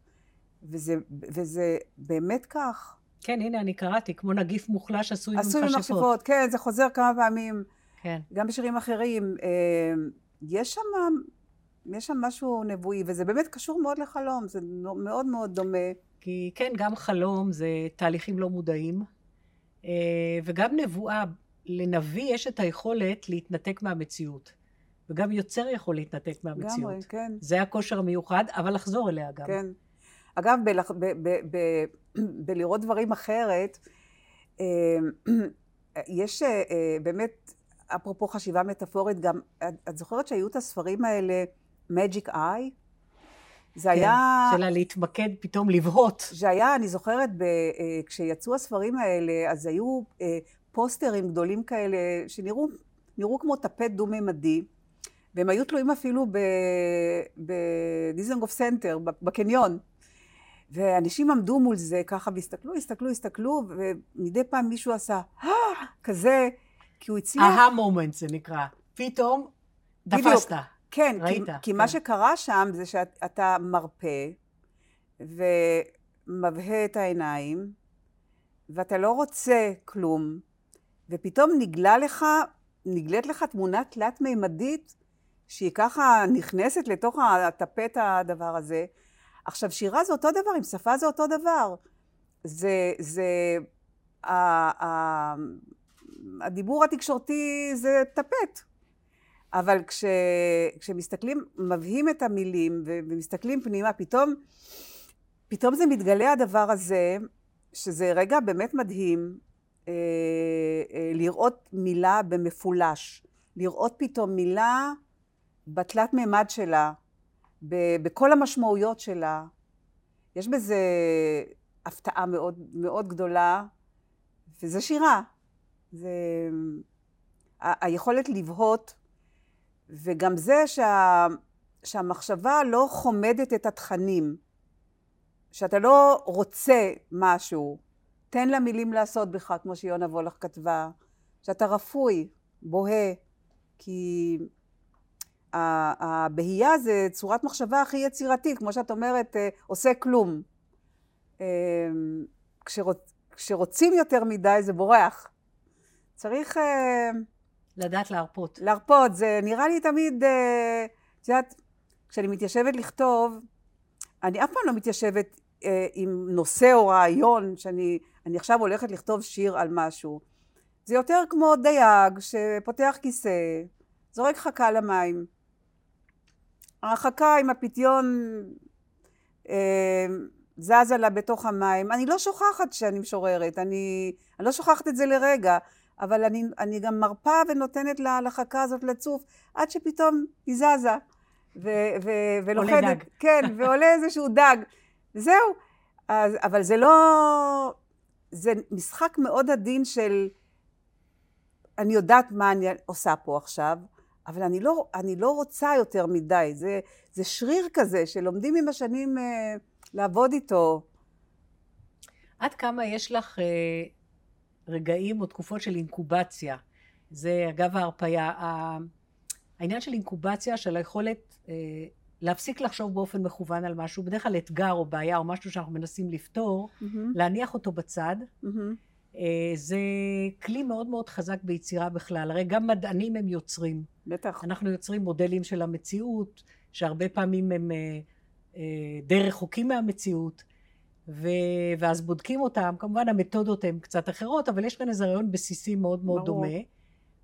וזה, וזה באמת כך. כן, הנה, אני קראתי, כמו נגיף מוחלש עשוי ממכשפות. עשוי ממכשפות, כן, זה חוזר כמה פעמים. כן. גם בשירים אחרים. אה, יש שם יש שם משהו נבואי, וזה באמת קשור מאוד לחלום, זה מאוד מאוד דומה. כי כן, גם חלום זה תהליכים לא מודעים, אה, וגם נבואה לנביא יש את היכולת להתנתק מהמציאות. וגם יוצר יכול להתנתק מהמציאות. לגמרי, כן. זה הכושר המיוחד, אבל לחזור אליה גם. כן. אגב, בלח... ב... ב... ב... [clears throat] בלראות דברים אחרת, אה, [clears throat] יש אה, באמת, אפרופו חשיבה מטאפורית, גם, את זוכרת שהיו את הספרים האלה, Magic Eye? זה כן, היה... שלה להתמקד, פתאום לבהות. זה היה, אני זוכרת, ב, כשיצאו הספרים האלה, אז היו פוסטרים גדולים כאלה, שנראו נראו כמו טפט דו-ממדי, והם היו תלויים אפילו בדיזנגוף סנטר, בקניון. ואנשים עמדו מול זה ככה והסתכלו, הסתכלו, הסתכלו, ומדי פעם מישהו עשה, אה, כזה, כי הוא הצליח... Aha moment זה נקרא. פתאום תפסת. כן, ראית. כי, כי כן. מה שקרה שם זה שאתה מרפה ומבהה את העיניים, ואתה לא רוצה כלום, ופתאום נגלה לך, נגלית לך תמונה תלת-מימדית, שהיא ככה נכנסת לתוך הטפט הדבר הזה. עכשיו, שירה זה אותו דבר, עם שפה זה אותו דבר. זה, זה, ה, ה, הדיבור התקשורתי זה טפט. אבל כש, כשמסתכלים, מבהים את המילים ומסתכלים פנימה, פתאום, פתאום זה מתגלה הדבר הזה, שזה רגע באמת מדהים, אה, אה, לראות מילה במפולש, לראות פתאום מילה בתלת מימד שלה, בכל המשמעויות שלה. יש בזה הפתעה מאוד, מאוד גדולה, וזה שירה. זה היכולת לבהות, וגם זה שה, שהמחשבה לא חומדת את התכנים, שאתה לא רוצה משהו, תן למילים לעשות בך, כמו שיונה וולך כתבה, שאתה רפוי, בוהה, כי הבהייה זה צורת מחשבה הכי יצירתית, כמו שאת אומרת, אה, עושה כלום. אה, כשרוצ, כשרוצים יותר מדי זה בורח. צריך... אה, לדעת להרפות. להרפות, זה נראה לי תמיד, את יודעת, כשאני מתיישבת לכתוב, אני אף פעם לא מתיישבת עם נושא או רעיון, שאני עכשיו הולכת לכתוב שיר על משהו. זה יותר כמו דייג שפותח כיסא, זורק חכה למים. ההרחקה עם הפיתיון אה, זזה לה בתוך המים. אני לא שוכחת שאני משוררת, אני, אני לא שוכחת את זה לרגע, אבל אני, אני גם מרפה ונותנת לה, לחכה הזאת לצוף, עד שפתאום היא זזה. ו, ו, ולוחדת. עולה דג. כן, ועולה איזשהו דג. זהו. אז, אבל זה לא... זה משחק מאוד עדין של... אני יודעת מה אני עושה פה עכשיו, אבל אני לא, אני לא רוצה יותר מדי. זה, זה שריר כזה שלומדים עם השנים אה, לעבוד איתו. עד כמה יש לך אה, רגעים או תקופות של אינקובציה? זה אגב ההרפאיה. העניין של אינקובציה, של היכולת אה, להפסיק לחשוב באופן מכוון על משהו, בדרך כלל אתגר או בעיה או משהו שאנחנו מנסים לפתור, mm-hmm. להניח אותו בצד. Mm-hmm. זה כלי מאוד מאוד חזק ביצירה בכלל. הרי גם מדענים הם יוצרים. בטח. אנחנו יוצרים מודלים של המציאות, שהרבה פעמים הם די רחוקים מהמציאות, ו... ואז בודקים אותם. כמובן המתודות הן קצת אחרות, אבל יש כאן איזה רעיון בסיסי מאוד מאוד ברור. דומה.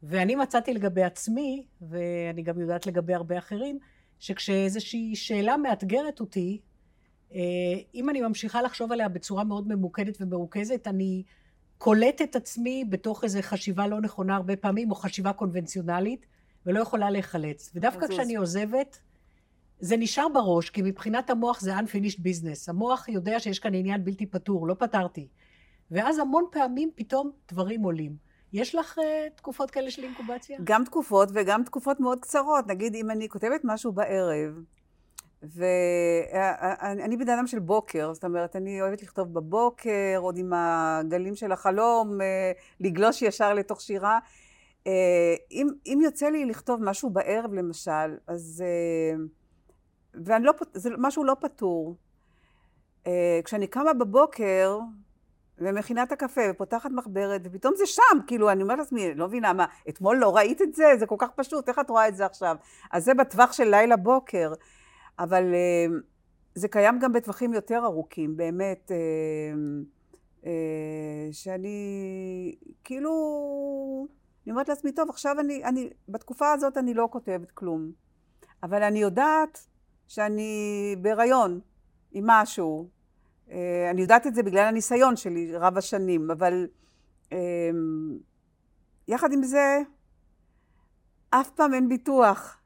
ואני מצאתי לגבי עצמי, ואני גם יודעת לגבי הרבה אחרים, שכשאיזושהי שאלה מאתגרת אותי, אם אני ממשיכה לחשוב עליה בצורה מאוד ממוקדת ומרוכזת, אני קולט את עצמי בתוך איזו חשיבה לא נכונה הרבה פעמים, או חשיבה קונבנציונלית, ולא יכולה להיחלץ. ודווקא כשאני עוזבת, זה נשאר בראש, כי מבחינת המוח זה unfinished business. המוח יודע שיש כאן עניין בלתי פתור, לא פתרתי. ואז המון פעמים פתאום דברים עולים. יש לך uh, תקופות כאלה של אינקובציה? גם תקופות וגם תקופות מאוד קצרות. נגיד, אם אני כותבת משהו בערב, ואני בן אדם של בוקר, זאת אומרת, אני אוהבת לכתוב בבוקר, עוד עם הגלים של החלום, לגלוש ישר לתוך שירה. אם, אם יוצא לי לכתוב משהו בערב, למשל, אז... לא, זה משהו לא פתור. כשאני קמה בבוקר, ומכינה את הקפה, ופותחת מחברת, ופתאום זה שם, כאילו, אני אומרת לעצמי, לא מבינה, מה, אתמול לא ראית את זה? זה כל כך פשוט, איך את רואה את זה עכשיו? אז זה בטווח של לילה-בוקר. אבל זה קיים גם בטווחים יותר ארוכים, באמת, שאני כאילו אני אומרת לעצמי, טוב, עכשיו אני, אני, בתקופה הזאת אני לא כותבת כלום. אבל אני יודעת שאני בהיריון עם משהו. אה, אני יודעת את זה בגלל הניסיון שלי רב השנים, אבל אמ, יחד עם זה, אף פעם אין ביטוח.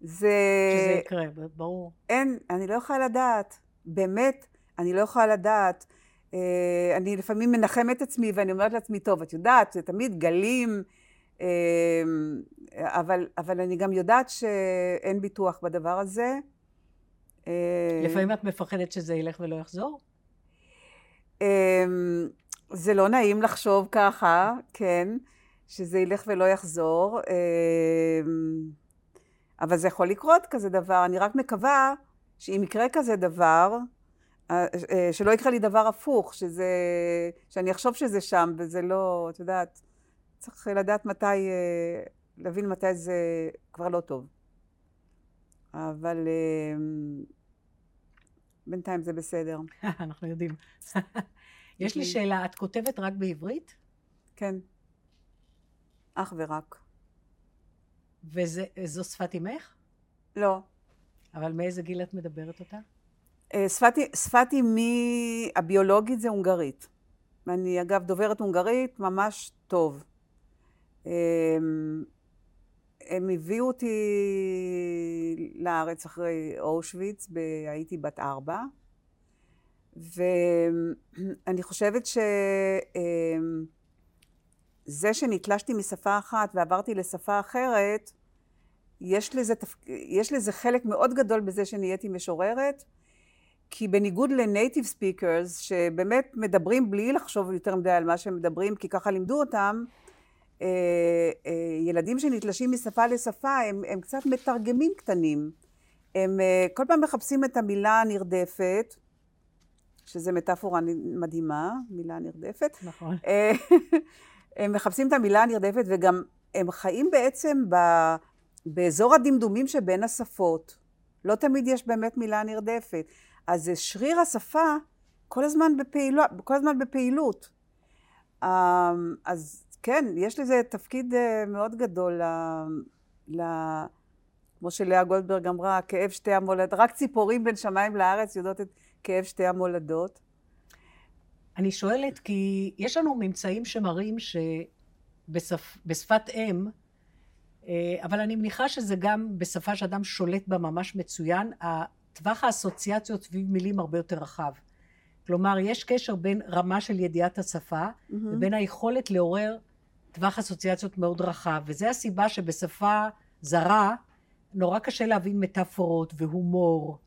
זה... שזה יקרה, ברור. אין, אני לא יכולה לדעת. באמת, אני לא יכולה לדעת. אה, אני לפעמים מנחמת את עצמי ואני אומרת לעצמי, טוב, את יודעת, זה תמיד גלים, אבל, אבל אני גם יודעת שאין ביטוח בדבר הזה. לפעמים את מפחדת שזה ילך ולא יחזור? זה לא נעים לחשוב ככה, כן, שזה ילך ולא יחזור, אבל זה יכול לקרות כזה דבר. אני רק מקווה שאם יקרה כזה דבר, אה, אה, שלא יקרה לי דבר הפוך, שזה, שאני אחשוב שזה שם וזה לא, את יודעת, צריך לדעת מתי, אה, להבין מתי זה כבר לא טוב. אבל בינתיים זה בסדר. [laughs] אנחנו יודעים. [laughs] יש לי שאלה, את כותבת רק בעברית? כן. אך ורק. וזו שפת אימך? לא. אבל מאיזה גיל את מדברת אותה? אה, שפת אמי הביולוגית זה הונגרית. אני אגב דוברת הונגרית ממש טוב. אמ, הם הביאו אותי לארץ אחרי אושוויץ, הייתי בת ארבע, ואני חושבת שזה אמ, שנתלשתי משפה אחת ועברתי לשפה אחרת, יש לזה, יש לזה חלק מאוד גדול בזה שנהייתי משוררת, כי בניגוד לנייטיב ספיקרס, שבאמת מדברים בלי לחשוב יותר מדי על מה שהם מדברים, כי ככה לימדו אותם, אה, אה, ילדים שנתלשים משפה לשפה, הם, הם קצת מתרגמים קטנים. הם אה, כל פעם מחפשים את המילה הנרדפת, שזה מטאפורה מדהימה, מילה נרדפת. נכון. [laughs] הם מחפשים את המילה הנרדפת, וגם הם חיים בעצם ב, באזור הדמדומים שבין השפות. לא תמיד יש באמת מילה נרדפת. אז שריר השפה כל הזמן, בפעילו, כל הזמן בפעילות. אמ, אז כן, יש לזה תפקיד אה, מאוד גדול ל... ל... כמו שלאה גולדברג אמרה, כאב שתי המולדות, רק ציפורים בין שמיים לארץ יודעות את כאב שתי המולדות. אני שואלת כי יש לנו ממצאים שמראים שבשפת אם, אה, אבל אני מניחה שזה גם בשפה שאדם שולט בה ממש מצוין, טווח האסוציאציות סביב מילים הרבה יותר רחב. כלומר, יש קשר בין רמה של ידיעת השפה mm-hmm. ובין היכולת לעורר טווח אסוציאציות מאוד רחב, וזו הסיבה שבשפה זרה נורא קשה להבין מטאפורות והומור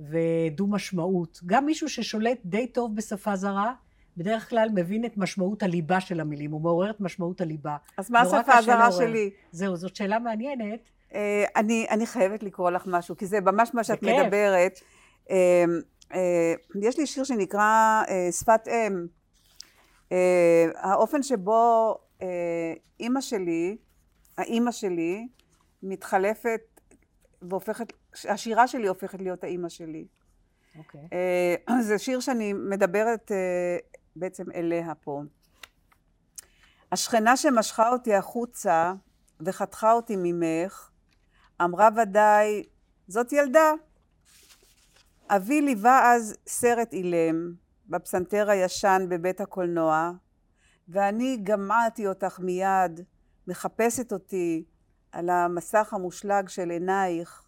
ודו משמעות. גם מישהו ששולט די טוב בשפה זרה, בדרך כלל מבין את משמעות הליבה של המילים, הוא מעורר את משמעות הליבה. אז מה השפה הזרה שלי? זהו, זאת שאלה מעניינת. אה, אני, אני חייבת לקרוא לך משהו, כי זה ממש מה שאת בכיף. מדברת. אה, אה, יש לי שיר שנקרא שפת אם. האופן שבו אימא שלי, האימא שלי, מתחלפת והופכת, השירה שלי הופכת להיות האימא שלי. אוקיי. Okay. [clears throat] זה שיר שאני מדברת בעצם אליה פה. השכנה שמשכה אותי החוצה וחתכה אותי ממך, אמרה ודאי, זאת ילדה. אבי ליווה אז סרט אילם בפסנתר הישן בבית הקולנוע, ואני גמעתי אותך מיד, מחפשת אותי על המסך המושלג של עינייך.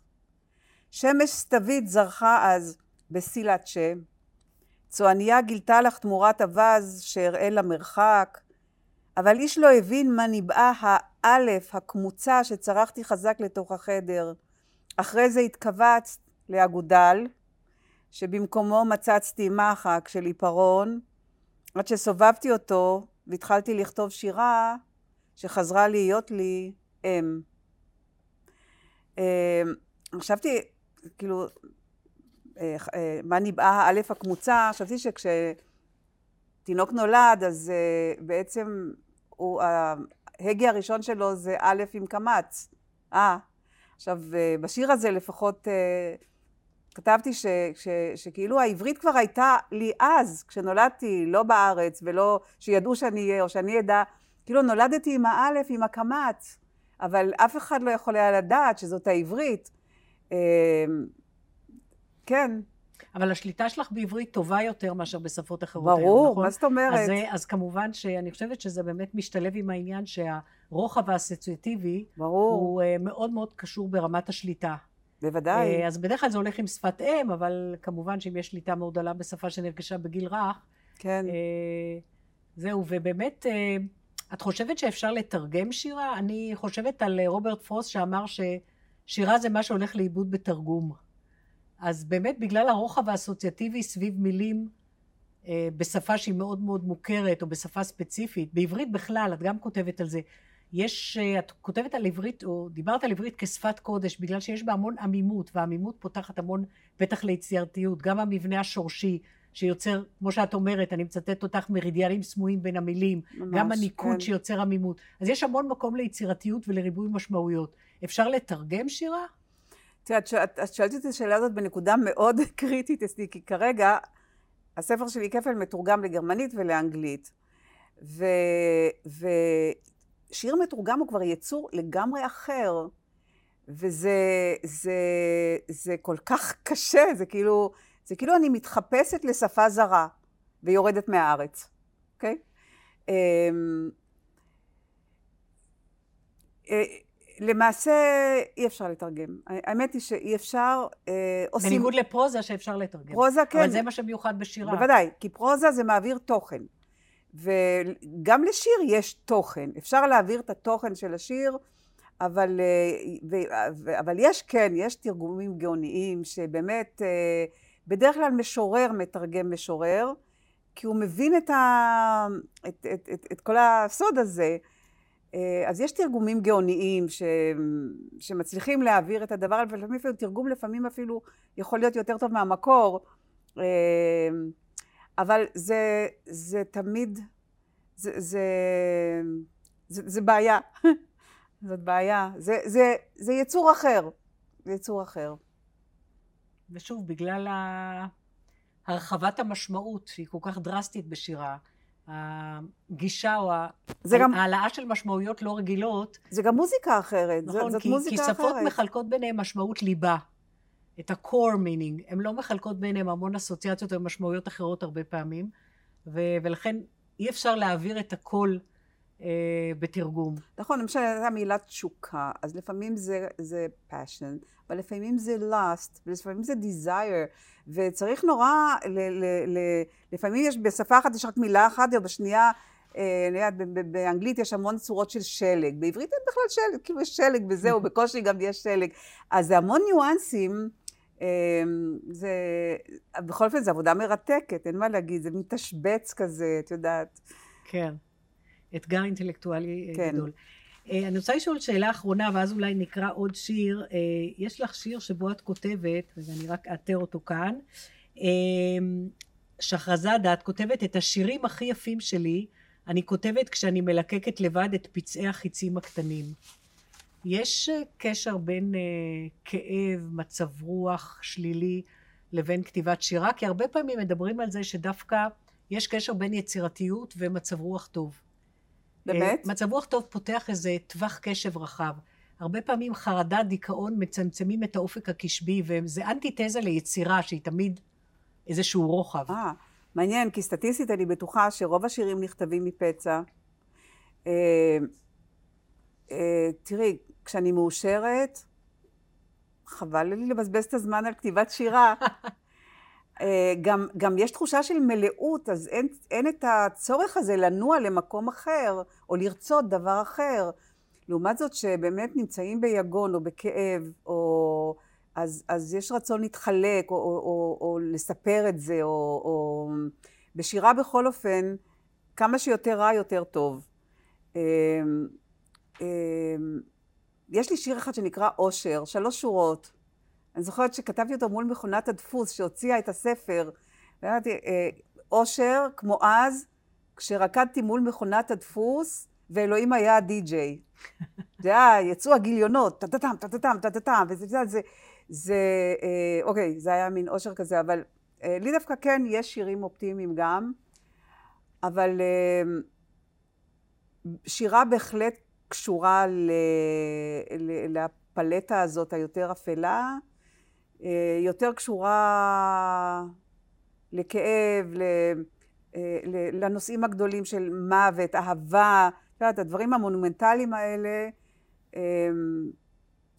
שמש סתווית זרחה אז בסילאצ'ה. צועניה גילתה לך תמורת אווז שאראה למרחק, אבל איש לא הבין מה ניבאה האלף, הקמוצה שצרחתי חזק לתוך החדר. אחרי זה התכווצת לאגודל, שבמקומו מצצתי מחק של עיפרון, עד שסובבתי אותו והתחלתי לכתוב שירה שחזרה להיות לי אם. אה, חשבתי, כאילו, אה, אה, מה ניבאה האלף הקמוצה? חשבתי שכשתינוק נולד, אז בעצם הוא, ההגה הראשון שלו זה א' עם קמץ. אה, עכשיו, בשיר הזה לפחות אה, כתבתי ש, ש, שכאילו העברית כבר הייתה לי אז, כשנולדתי, לא בארץ, ולא שידעו שאני אהיה, או שאני אדע כאילו נולדתי עם האלף, עם הקמ"ט, אבל אף אחד לא יכול היה לדעת שזאת העברית. אה, כן. אבל השליטה שלך בעברית טובה יותר מאשר בשפות אחרות ברור, היום, נכון? מה זאת אומרת? אז, זה- אז כמובן שאני חושבת שזה באמת משתלב עם העניין שהרוחב האסוציאטיבי ברור, הוא אה, מאוד מאוד קשור ברמת השליטה. בוודאי. אה, אז בדרך כלל זה הולך עם שפת אם, אבל כמובן שאם יש שליטה מאוד דלה בשפה שנרכשה בגיל רך, כן. אה, זהו, ובאמת, אה, את חושבת שאפשר לתרגם שירה? אני חושבת על רוברט פרוס שאמר ששירה זה מה שהולך לאיבוד בתרגום. אז באמת בגלל הרוחב האסוציאטיבי סביב מילים בשפה שהיא מאוד מאוד מוכרת או בשפה ספציפית, בעברית בכלל, את גם כותבת על זה, יש, אה, את כותבת על עברית או דיברת על עברית כשפת קודש בגלל שיש בה המון עמימות והעמימות פותחת המון פתח ליצירתיות, גם המבנה השורשי שיוצר, כמו שאת אומרת, אני מצטטת אותך, מרידיאנים סמויים בין המילים, ממש, גם הניקוד כן. שיוצר עמימות. אז יש המון מקום ליצירתיות ולריבוי משמעויות. אפשר לתרגם שירה? תראה, את שואלת- את שואלת את השאלה הזאת בנקודה מאוד [laughs] קריטית אצלי, כי כרגע הספר שלי כפל מתורגם לגרמנית ולאנגלית. ו... ושיר מתורגם הוא כבר יצור לגמרי אחר. וזה זה, זה כל כך קשה, זה כאילו, זה כאילו אני מתחפשת לשפה זרה ויורדת מהארץ, אוקיי? אמ, אה, למעשה אי אפשר לתרגם. האמת היא שאי אפשר, אה, עושים... בניגוד לפרוזה שאפשר לתרגם. פרוזה כן. אבל זה מה שמיוחד בשירה. בוודאי, כי פרוזה זה מעביר תוכן. וגם לשיר יש תוכן. אפשר להעביר את התוכן של השיר, אבל, אה, אבל יש, כן, יש תרגומים גאוניים שבאמת, אה, בדרך כלל משורר מתרגם משורר, כי הוא מבין את, ה, את, את, את, את כל הסוד הזה. אה, אז יש תרגומים גאוניים ש, שמצליחים להעביר את הדבר, ולפעמים אפילו תרגום לפעמים אפילו יכול להיות יותר טוב מהמקור. אבל זה, זה תמיד, זה, זה, זה, זה בעיה. [laughs] זאת בעיה. זה, זה, זה יצור אחר. זה יצור אחר. ושוב, בגלל הרחבת המשמעות שהיא כל כך דרסטית בשירה, הגישה או ה- זה גם- העלאה של משמעויות לא רגילות, זה גם מוזיקה אחרת. נכון? זאת כי, מוזיקה כי שפות אחרת. מחלקות ביניהן משמעות ליבה, את ה-core meaning, הן לא מחלקות ביניהן המון אסוציאציות ומשמעויות אחרות הרבה פעמים, ו- ולכן אי אפשר להעביר את הכל אה, בתרגום. נכון, למשל, הייתה מילה תשוקה, אז לפעמים זה, זה passion, אבל לפעמים זה lust, ולפעמים זה desire, וצריך נורא, ל, ל, ל, לפעמים יש בשפה אחת יש רק מילה אחת, ובשנייה, אה, אני יודעת, באנגלית יש המון צורות של שלג, בעברית אין בכלל שלג, כאילו יש שלג וזהו, [laughs] בקושי גם יש שלג. אז זה המון ניואנסים, זה, בכל אופן זו עבודה מרתקת, אין מה להגיד, זה מתשבץ כזה, את יודעת. כן. אתגר אינטלקטואלי אה, כן. גדול. אה, אני רוצה לשאול שאלה אחרונה, ואז אולי נקרא עוד שיר. אה, יש לך שיר שבו את כותבת, ואני רק אאתר אותו כאן. שחרזאדה, את כותבת את השירים הכי יפים שלי, אני כותבת כשאני מלקקת לבד את פצעי החיצים הקטנים. יש אה, קשר בין אה, כאב, מצב רוח שלילי, לבין כתיבת שירה? כי הרבה פעמים מדברים על זה שדווקא יש קשר בין יצירתיות ומצב רוח טוב. באמת? אה, מצב רוח טוב פותח איזה טווח קשב רחב. הרבה פעמים חרדה, דיכאון מצמצמים את האופק הקשבי, וזה אנטיתזה ליצירה שהיא תמיד איזשהו רוחב. אה, מעניין, כי סטטיסטית אני בטוחה שרוב השירים נכתבים מפצע. אה, אה, תראי, כשאני מאושרת, חבל לי לבזבז את הזמן על כתיבת שירה. [laughs] אה, גם, גם יש תחושה של מלאות, אז אין, אין את הצורך הזה לנוע למקום אחר, או לרצות דבר אחר. לעומת זאת, שבאמת נמצאים ביגון או בכאב, או... אז, אז יש רצון להתחלק, או, או, או, או לספר את זה, או, או... בשירה בכל אופן, כמה שיותר רע, יותר טוב. יש לי שיר אחד שנקרא אושר, שלוש שורות. אני זוכרת שכתבתי אותו מול מכונת הדפוס שהוציאה את הספר. ואמרתי, אה, אושר, כמו אז, כשרקדתי מול מכונת הדפוס, ואלוהים היה הדי-ג'יי. זה היה, יצאו הגיליונות, טה-טה-טם, טה-טה-טם, טה-טה-טם, וזה, זה, זה, זה, אה, אוקיי, זה היה מין אושר כזה, אבל אה, לי דווקא כן, יש שירים אופטימיים גם, אבל שירה בהחלט קשורה ל, ל, לפלטה הזאת היותר אפלה, אה, יותר קשורה לכאב, ל, אה, לנושאים הגדולים של מוות, אהבה, את יודעת, הדברים המונומנטליים האלה, אמ,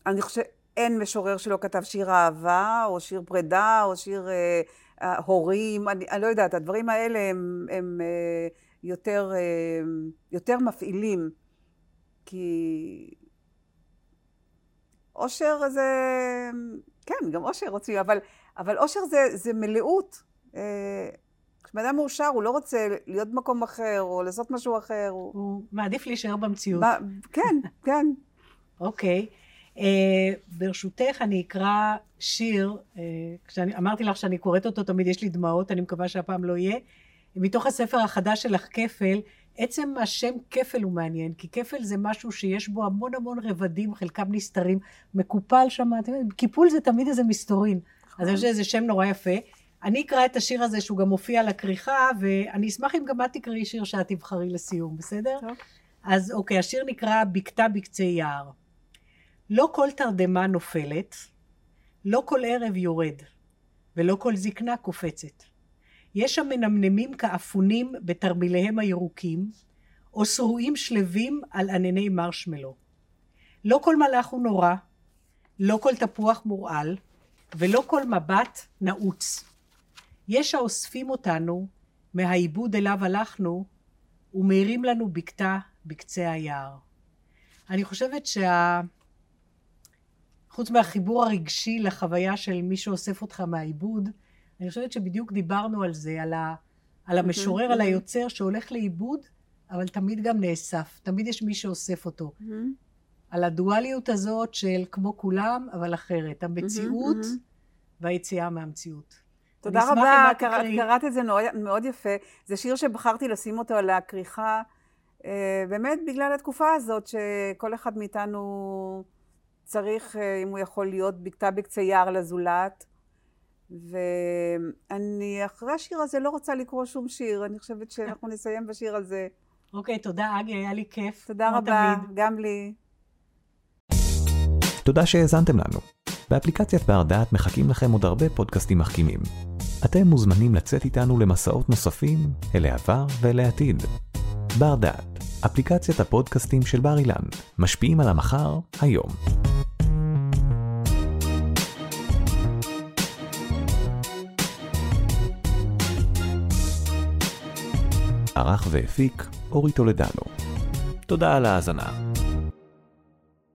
אני חושבת, אין משורר שלא כתב שיר אהבה, או שיר פרידה, או שיר אה, אה, הורים, אני, אני לא יודעת, הדברים האלה הם, הם אה, יותר, אה, יותר מפעילים, כי אושר זה, כן, גם אושר רוצים, אבל, אבל אושר זה, זה מלאות. אה, כשבן אדם מאושר, הוא לא רוצה להיות במקום אחר, או לעשות משהו אחר. הוא, הוא מעדיף להישאר במציאות. ב, כן, כן. [laughs] אוקיי. okay. Uh, ברשותך, אני אקרא שיר, uh, כשאני אמרתי לך שאני קוראת אותו, תמיד יש לי דמעות, אני מקווה שהפעם לא יהיה, מתוך הספר החדש שלך, כפל. עצם השם כפל הוא מעניין, כי כפל זה משהו שיש בו המון המון רבדים, חלקם נסתרים, מקופל שם, אתם יודעים, קיפול זה תמיד איזה מסתורין. אז אני חושבת שזה שם נורא יפה. אני אקרא את השיר הזה שהוא גם מופיע על הכריכה, ואני אשמח אם גם את תקראי שיר שאת תבחרי לסיום, בסדר? טוב. אז אוקיי, השיר נקרא בקתה בקצה יער. לא כל תרדמה נופלת, לא כל ערב יורד, ולא כל זקנה קופצת. יש המנמנמים כאפונים בתרמיליהם הירוקים, או שרועים שלווים על ענני מרשמלו. לא כל מלאך הוא נורא, לא כל תפוח מורעל, ולא כל מבט נעוץ. יש האוספים אותנו מהעיבוד אליו הלכנו, ומאירים לנו בקתה בקצה היער. אני חושבת שה... חוץ מהחיבור הרגשי לחוויה של מי שאוסף אותך מהעיבוד, אני חושבת שבדיוק דיברנו על זה, על, ה, על המשורר, על היוצר שהולך לאיבוד, אבל תמיד גם נאסף, תמיד יש מי שאוסף אותו. על הדואליות הזאת של כמו כולם, אבל אחרת, המציאות והיציאה מהמציאות. תודה רבה, קראת, קראת את זה מאוד, מאוד יפה. זה שיר שבחרתי לשים אותו על הכריכה, אה, באמת בגלל התקופה הזאת, שכל אחד מאיתנו צריך, אה, אם הוא יכול להיות, בקתה בקצה יער לזולת. ואני אחרי השיר הזה לא רוצה לקרוא שום שיר, אני חושבת שאנחנו נסיים בשיר הזה. אוקיי, תודה אגי, היה לי כיף. תודה רבה, תמיד. גם לי. תודה שהאזנתם לנו. באפליקציית בר דעת מחכים לכם עוד הרבה פודקאסטים מחכימים. אתם מוזמנים לצאת איתנו למסעות נוספים אל העבר ואל העתיד. בר דעת, אפליקציית הפודקאסטים של בר אילן, משפיעים על המחר, היום. ערך והפיק אורי טולדנו. תודה על ההאזנה.